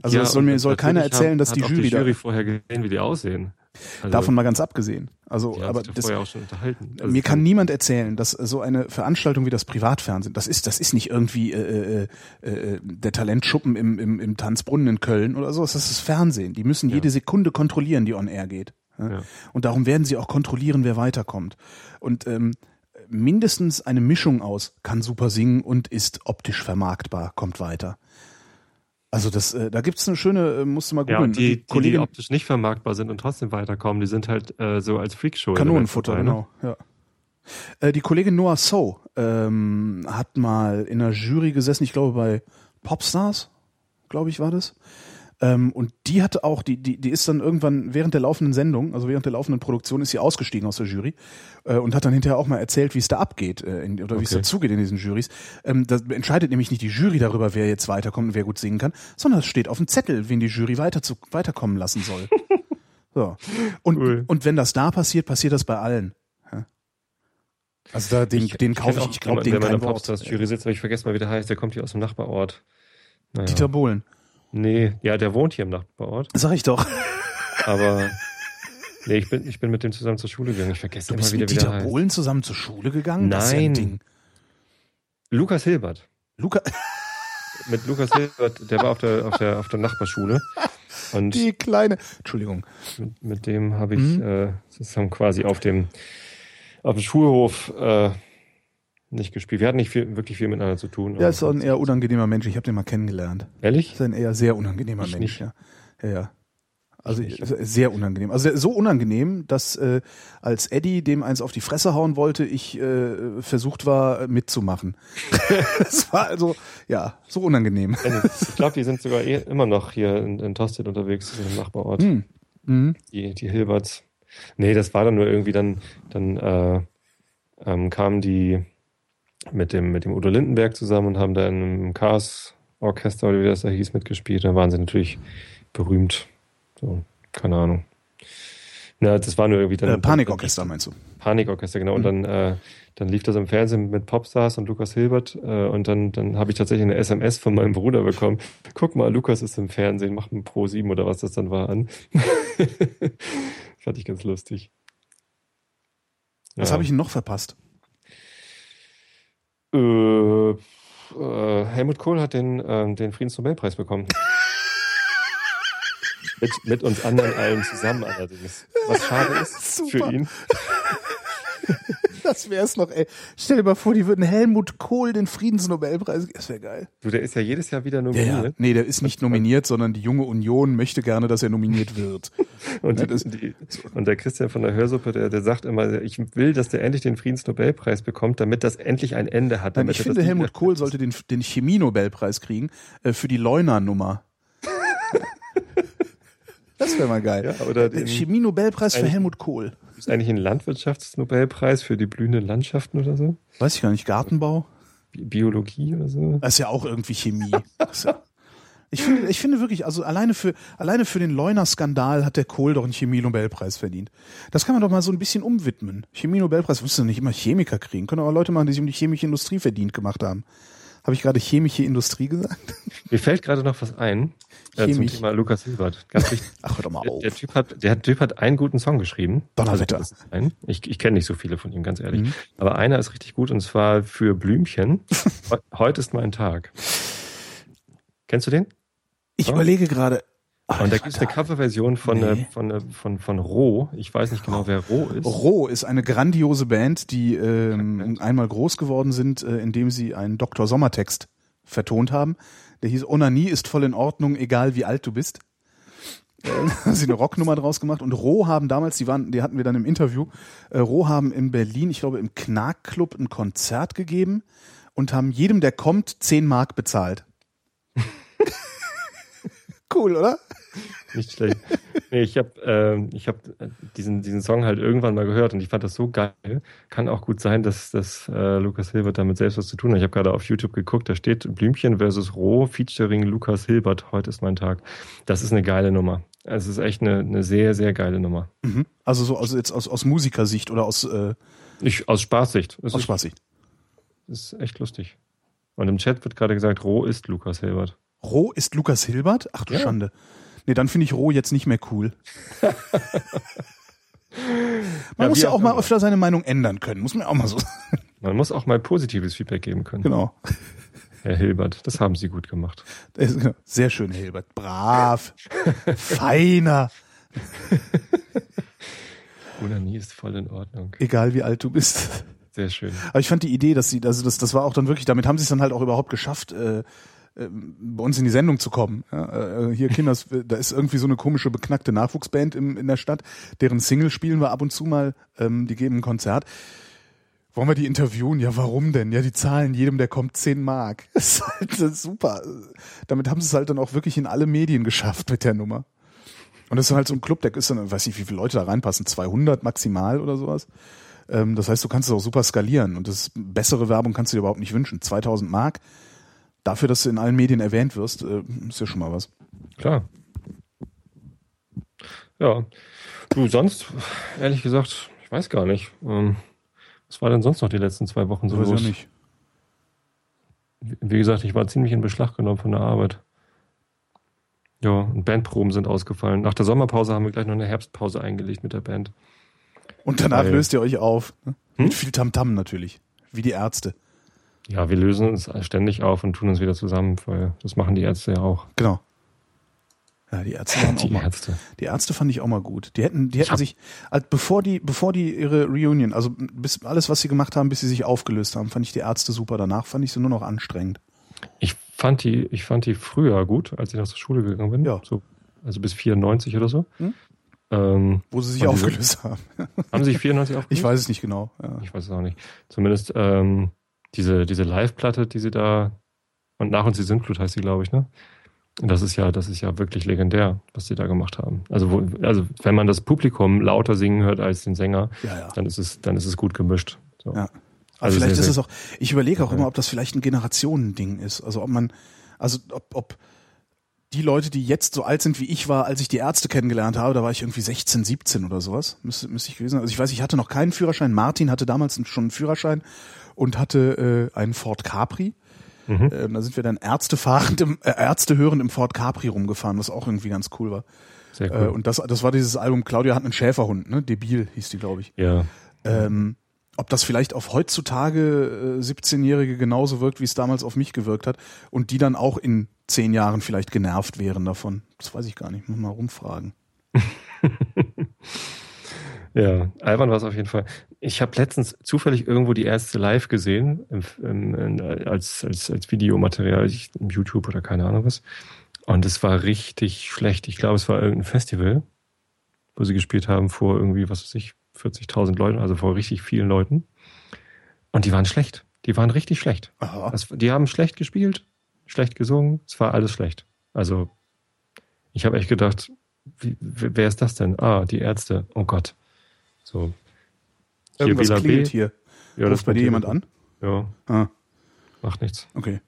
Also ja, das soll mir soll keiner erzählen, hat, dass hat die Jury, die Jury vorher gesehen, wie die aussehen. Also, davon mal ganz abgesehen. Also, aber das, auch schon unterhalten. Also mir kann niemand erzählen, dass so eine Veranstaltung wie das Privatfernsehen, das ist, das ist nicht irgendwie äh, äh, äh, der Talentschuppen im, im, im Tanzbrunnen in Köln oder so, das ist das Fernsehen. Die müssen Ja. jede Sekunde kontrollieren, die on air geht. Ja. Und darum werden sie auch kontrollieren, wer weiterkommt. Und ähm, mindestens eine Mischung aus kann super singen und ist optisch vermarktbar, kommt weiter. Also das, äh, da gibt's eine schöne, äh, musst du mal Ja, googeln. und die, die, die Kollegin optisch nicht vermarktbar sind und trotzdem weiterkommen, die sind halt äh, so als Freakshow. Kanonenfutter, dabei, ne? genau. Ja. Äh, die Kollegin Noah So ähm, hat mal in einer Jury gesessen, ich glaube bei Popstars, glaube ich war das. Ähm, und die hatte auch, die, die, die ist dann irgendwann während der laufenden Sendung, also während der laufenden Produktion, ist sie ausgestiegen aus der Jury äh, und hat dann hinterher auch mal erzählt, wie es da abgeht äh, in, oder wie es Okay. da zugeht in diesen Jurys. Ähm, da entscheidet nämlich nicht die Jury darüber, wer jetzt weiterkommt und wer gut singen kann, sondern es steht auf dem Zettel, wen die Jury weiter zu, weiterkommen lassen soll. so. Und, Cool. und wenn das da passiert, passiert das bei allen. Also da, den, den kaufe ich, ich glaube, den der kein bei der Wort. Popstars-Jury sitzt, aber ich vergesse mal, wie der heißt. Der kommt hier aus dem Nachbarort. Naja. Dieter Bohlen. Nee, ja, der wohnt hier im Nachbarort. Sag ich doch. Aber nee, ich bin, ich bin mit dem zusammen zur Schule gegangen. Ich vergesse Du immer bist wieder, mit Dieter heißt. Bohlen zusammen zur Schule gegangen? Ja Nein. Ding. Lukas Hilbert. Luca, Mit Lukas Hilbert, der war auf der, auf der, auf der Nachbarschule. Und die kleine. Entschuldigung. mit, mit dem habe ich Mhm. äh, zusammen quasi auf dem, auf dem Schulhof äh, nicht gespielt. Wir hatten nicht viel, wirklich viel miteinander zu tun. Ja, ist auch ein eher unangenehmer Mensch. Ich habe den mal kennengelernt. Ehrlich? Ist ein eher sehr unangenehmer Ich Mensch, nicht. ja. Ja, ja. Also sehr unangenehm. Also so unangenehm, dass äh, als Eddie dem eins auf die Fresse hauen wollte, ich äh, versucht war mitzumachen. das war also ja so unangenehm. Ich glaube, die sind sogar eh immer noch hier in, in Tosted unterwegs, im Nachbarort. Hm. Mhm. Die, die Hilberts. Nee, das war dann nur irgendwie dann, dann äh, ähm, kamen die mit dem, mit dem Udo Lindenberg zusammen und haben da in einem Chaos Orchester oder wie das da hieß mitgespielt. Da waren sie natürlich berühmt. So, keine Ahnung. Na, das war nur irgendwie dann. Äh, Panikorchester meinst du? Panikorchester, genau. Mhm. Und dann, äh, dann lief das im Fernsehen mit Popstars und Lukas Hilbert. Äh, und dann, dann habe ich tatsächlich eine SMS von meinem Bruder bekommen. Guck mal, Lukas ist im Fernsehen, mach ein Pro 7 oder was das dann war an. Fand ich ganz lustig. Was ja. habe ich ihn noch verpasst? Äh, äh, Helmut Kohl hat den, äh, den Friedensnobelpreis bekommen. mit, mit uns anderen allen zusammen allerdings. Was schade ist Super. für ihn. Das wäre es noch, ey. Stell dir mal vor, die würden Helmut Kohl den Friedensnobelpreis. Das wäre geil. Du, der ist ja jedes Jahr wieder nominiert. Ja, ja. Nee, der ist nicht nominiert, sondern die junge Union möchte gerne, dass er nominiert wird. und, ja, die, die, und der Christian von der Hörsuppe, der, der sagt immer, ich will, dass der endlich den Friedensnobelpreis bekommt, damit das endlich ein Ende hat. Nein, ich finde, Helmut Kohl sollte den, den Chemie-Nobelpreis kriegen äh, für die Leuna-Nummer. Das wäre mal geil. Ja, oder den Chemie-Nobelpreis für Helmut Kohl. Ist eigentlich ein Landwirtschaftsnobelpreis für die blühenden Landschaften oder so? Weiß ich gar nicht. Gartenbau? Biologie oder so? Das ist ja auch irgendwie Chemie. ich finde, ich finde wirklich, also alleine für, alleine für den Leuna-Skandal hat der Kohl doch einen Chemie-Nobelpreis verdient. Das kann man doch mal so ein bisschen umwidmen. Chemie-Nobelpreis, musst du nicht immer Chemiker kriegen. Können aber Leute machen, die sich um die chemische Industrie verdient gemacht haben. Habe ich gerade chemische Industrie gesagt? Mir fällt gerade noch was ein äh, zum Thema Lukas Hilbert. Ganz wichtig. Ach, hör doch mal auf. Der, der, Typ hat, der Typ hat einen guten Song geschrieben. Donnerwetter. Also, ich ich kenne nicht so viele von ihm, ganz ehrlich. Mhm. Aber einer ist richtig gut und zwar für Blümchen. Heute ist mein Tag. Kennst du den? Ich oh? überlege gerade. Ach, und da gibt es eine Coverversion von, nee. von, von, von, von Roh. Ich weiß nicht genau, wer Roh ist. Roh ist eine grandiose Band, die ähm, einmal groß geworden sind, äh, indem sie einen Dr. Sommertext vertont haben. Der hieß Onanie ist voll in Ordnung, egal wie alt du bist. Äh, haben sie eine Rocknummer draus gemacht und Roh haben damals, die waren, die hatten wir dann im Interview, äh, Roh haben in Berlin, ich glaube im Knackclub ein Konzert gegeben und haben jedem, der kommt, 10 Mark bezahlt. cool, oder? Nicht schlecht. Nee, ich habe äh, ich hab diesen, diesen Song halt irgendwann mal gehört und ich fand das so geil. Kann auch gut sein, dass, dass äh, Lukas Hilbert damit selbst was zu tun hat. Ich habe gerade auf YouTube geguckt, da steht Blümchen versus Roh featuring Lukas Hilbert. Heute ist mein Tag. Das ist eine geile Nummer. Es ist echt eine, eine sehr, sehr geile Nummer. Mhm. Also so also jetzt aus, aus Musikersicht oder aus äh ich, aus Spaßsicht. Es aus ist, Spaßsicht. Ist echt lustig. Und im Chat wird gerade gesagt, Roh ist Lukas Hilbert. Roh ist Lukas Hilbert? Ach du ja. Schande. Nee, dann finde ich Roh jetzt nicht mehr cool. man ja, muss ja auch mal öfter seine Meinung ändern können, muss man auch mal so sagen. Man muss auch mal positives Feedback geben können. Genau. Herr Hilbert, das haben Sie gut gemacht. Genau. Sehr schön, Herr Hilbert. Brav. Feiner. nie ist voll in Ordnung. Egal wie alt du bist. Sehr schön. Aber ich fand die Idee, dass sie, also das, das war auch dann wirklich, damit haben sie es dann halt auch überhaupt geschafft, äh, bei uns in die Sendung zu kommen. Ja, äh, hier Kinders, da ist irgendwie so eine komische beknackte Nachwuchsband im, in der Stadt, deren Single spielen wir ab und zu mal, ähm, die geben ein Konzert. Wollen wir die interviewen? Ja, warum denn? Ja, die zahlen jedem, der kommt, 10 Mark. Das ist halt super. Damit haben sie es halt dann auch wirklich in alle Medien geschafft mit der Nummer. Und das ist halt so ein Club, der ist dann, weiß nicht, wie viele Leute da reinpassen, 200 maximal oder sowas. Ähm, das heißt, du kannst es auch super skalieren und das bessere Werbung kannst du dir überhaupt nicht wünschen. 2000 Mark dafür, dass du in allen Medien erwähnt wirst, äh, ist ja schon mal was. Klar. Ja. Du, sonst, ehrlich gesagt, ich weiß gar nicht. Ähm, was war denn sonst noch die letzten zwei Wochen so los? Ja nicht. Wie gesagt, ich war ziemlich in Beschlag genommen von der Arbeit. Ja, und Bandproben sind ausgefallen. Nach der Sommerpause haben wir gleich noch eine Herbstpause eingelegt mit der Band. Und danach Weil, löst ihr euch auf. Ne? Hm? Mit viel Tamtam -Tam natürlich. Wie die Ärzte. Ja, wir lösen uns ständig auf und tun uns wieder zusammen, weil das machen die Ärzte ja auch. Genau. Ja, die Ärzte waren die auch mal, Ärzte. Die Ärzte fand ich auch mal gut. Die hätten, die hätten sich, bevor die, bevor die ihre Reunion, also bis alles, was sie gemacht haben, bis sie sich aufgelöst haben, fand ich die Ärzte super. Danach fand ich sie nur noch anstrengend. Ich fand die, ich fand die früher gut, als ich nach der Schule gegangen bin. Ja. So also bis 94 oder so. Hm? Ähm, Wo sie sich aufgelöst haben. haben sie sich 94 aufgelöst? Ich weiß es nicht genau. Ja. Ich weiß es auch nicht. Zumindest ähm, diese, diese Live-Platte, die sie da und nach uns die Sintflut heißt sie, glaube ich, ne? Und Das ist ja, das ist ja wirklich legendär, was sie da gemacht haben. Also, wo, also wenn man das Publikum lauter singen hört als den Sänger, Ja, ja. dann ist es, dann ist es gut gemischt. So. Ja. Aber Also vielleicht sehr, ist es auch, ich überlege auch immer, ob das vielleicht ein Generationending ist. Also ob man, also ob, ob die Leute, die jetzt so alt sind wie ich war, als ich die Ärzte kennengelernt habe, da war ich irgendwie 16, 17 oder sowas, müsste, müsste ich gewesen sein. Also ich weiß, ich hatte noch keinen Führerschein. Martin hatte damals schon einen Führerschein und hatte äh, einen Ford Capri. Mhm. Äh, da sind wir dann Ärzte fahrend im, äh, Ärzte hörend im Ford Capri rumgefahren, was auch irgendwie ganz cool war. Sehr Äh, cool. und das, das war dieses Album, Claudia hat einen Schäferhund, ne? Debil hieß die, glaube ich. ja. Ähm, ob das vielleicht auf heutzutage äh, 17-Jährige genauso wirkt, wie es damals auf mich gewirkt hat und die dann auch in zehn Jahren vielleicht genervt wären davon. Das weiß ich gar nicht. Muss mal rumfragen. Ja, albern war es auf jeden Fall. Ich habe letztens zufällig irgendwo die erste live gesehen, im, im, als, als, als Videomaterial, ich, im YouTube oder keine Ahnung was. Und es war richtig schlecht. Ich glaube, es war irgendein Festival, wo sie gespielt haben vor irgendwie, was weiß ich, 40.000 Leuten, also vor richtig vielen Leuten. Und die waren schlecht. Die waren richtig schlecht. Das, die haben schlecht gespielt, schlecht gesungen, es war alles schlecht. Also, ich habe echt gedacht, wie, wer ist das denn? Ah, die Ärzte. Oh Gott. So. Hier Irgendwas Bela klingelt hier. Ja, Ruft bei dir jemand an? Ja, Ah, macht nichts. okay.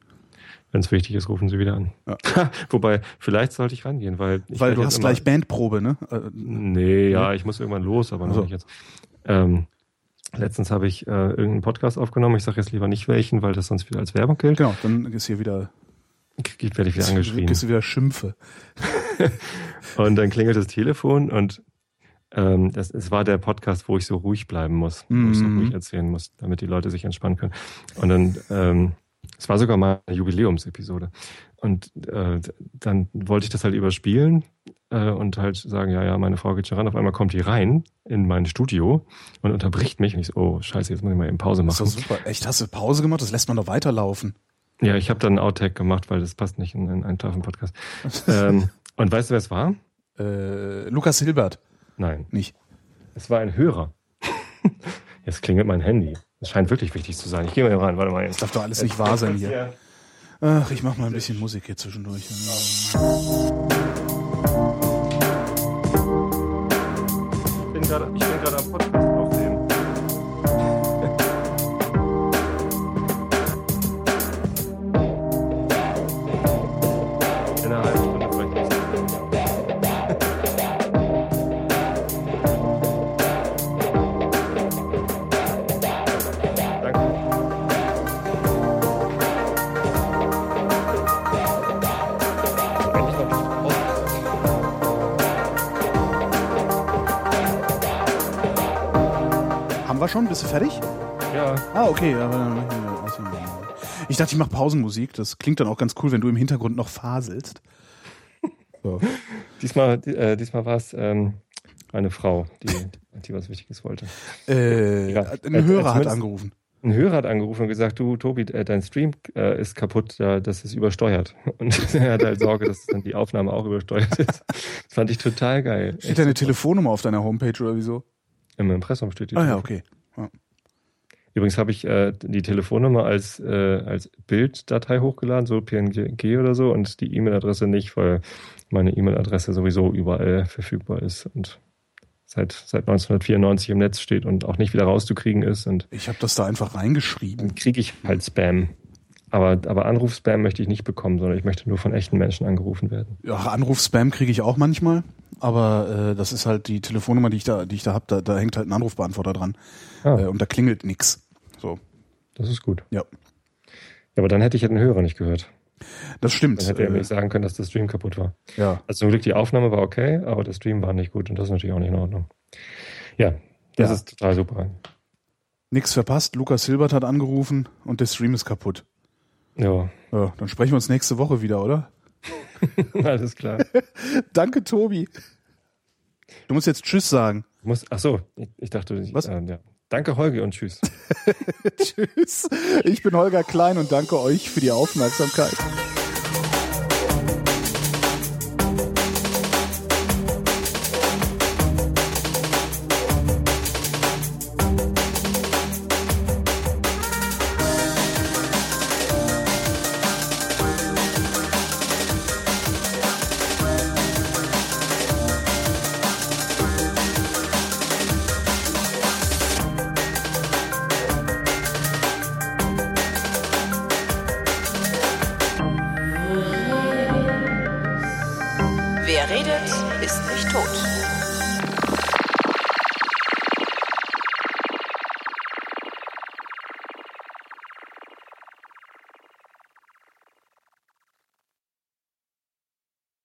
Wenn es wichtig ist, rufen sie wieder an. Ja. Wobei, vielleicht sollte ich rangehen, weil ich Weil du hast immer- gleich Bandprobe, ne? Äh, Nee, ja, ich muss irgendwann los, aber noch Ach so. nicht jetzt. Ähm, letztens habe ich äh, irgendeinen Podcast aufgenommen. Ich sage jetzt lieber nicht welchen, weil das sonst wieder als Werbung gilt. Genau, dann ist hier wieder, Werde ich wieder angeschrien. ist wieder Schimpfe. Und dann klingelt das Telefon und ähm, das, es war der Podcast, wo ich so ruhig bleiben muss, wo ich so Mhm. ruhig erzählen muss, damit die Leute sich entspannen können. Und dann, ähm, es war sogar mal eine Jubiläumsepisode. Und äh, dann wollte ich das halt überspielen äh, und halt sagen, ja, ja, meine Frau geht schon ran. Auf einmal kommt die rein in mein Studio und unterbricht mich. Und ich so, oh, scheiße, jetzt muss ich mal eben Pause Das ist machen. super. Echt, hast du Pause gemacht? Das lässt man doch weiterlaufen. Ja, ich habe dann einen Outtake gemacht, weil das passt nicht in, in einen Tafeln-Podcast. ähm, und weißt du, wer es war? Äh, Lukas Hilbert, Nein. nicht. Es war ein Hörer. Jetzt klingelt mein Handy. Das scheint wirklich wichtig zu sein. Ich gehe mal hier rein. Warte mal. Das darf doch alles nicht wahr sein hier. Ach, ich mach mal ein bisschen Musik hier zwischendurch. Ich bin gerade ich bin gerade am Podcast schon? Bist du fertig? Ja, Ah, okay. Ich dachte, ich mache Pausenmusik. Das klingt dann auch ganz cool, wenn du im Hintergrund noch faselst. So. diesmal, äh, diesmal war es ähm, eine Frau, die, die was Wichtiges wollte. Äh, Ja, ein äh, Hörer hat angerufen. Ein Hörer hat angerufen und gesagt, du Tobi, äh, dein Stream äh, ist kaputt, das ist übersteuert. Und er hat halt Sorge, dass dann die Aufnahme auch übersteuert ist. Das fand ich total geil. Steht deine Telefonnummer auf deiner Homepage oder wieso? Im Impressum steht die. Ah ja, Telefon- Übrigens habe ich äh, die Telefonnummer als, äh, als Bilddatei hochgeladen, so PNG oder so, und die E-Mail-Adresse nicht, weil meine E-Mail-Adresse sowieso überall verfügbar ist und seit, seit 1994 im Netz steht und auch nicht wieder rauszukriegen ist. Und Ich habe das da einfach reingeschrieben. kriege ich halt Spam. Aber, aber Anruf-Spam möchte ich nicht bekommen, sondern ich möchte nur von echten Menschen angerufen werden. Ja, Anruf-Spam kriege ich auch manchmal, aber äh, das ist halt die Telefonnummer, die ich da, die ich da hab. Da, da hängt halt ein Anrufbeantworter dran Ah, äh, und da klingelt nix. So, das ist gut. ja, Ja, aber dann hätte ich ja den Hörer nicht gehört. das stimmt. Dann hätte er mir Äh, nicht sagen können, dass der Stream kaputt war. ja, Also zum Glück die Aufnahme war okay, aber der Stream war nicht gut und das ist natürlich auch nicht in Ordnung. Ja, das Ja. ist total super. nix verpasst. Lukas Hilbert hat angerufen und der Stream ist kaputt. Ja, Ja, dann sprechen wir uns nächste Woche wieder, oder? alles klar. Danke, Tobi. Du musst jetzt Tschüss sagen. Muss, ach so, ich, dachte, ich, Was? Äh, ja. Danke, Holgi, und tschüss. Tschüss. Ich bin Holger Klein und danke euch für die Aufmerksamkeit.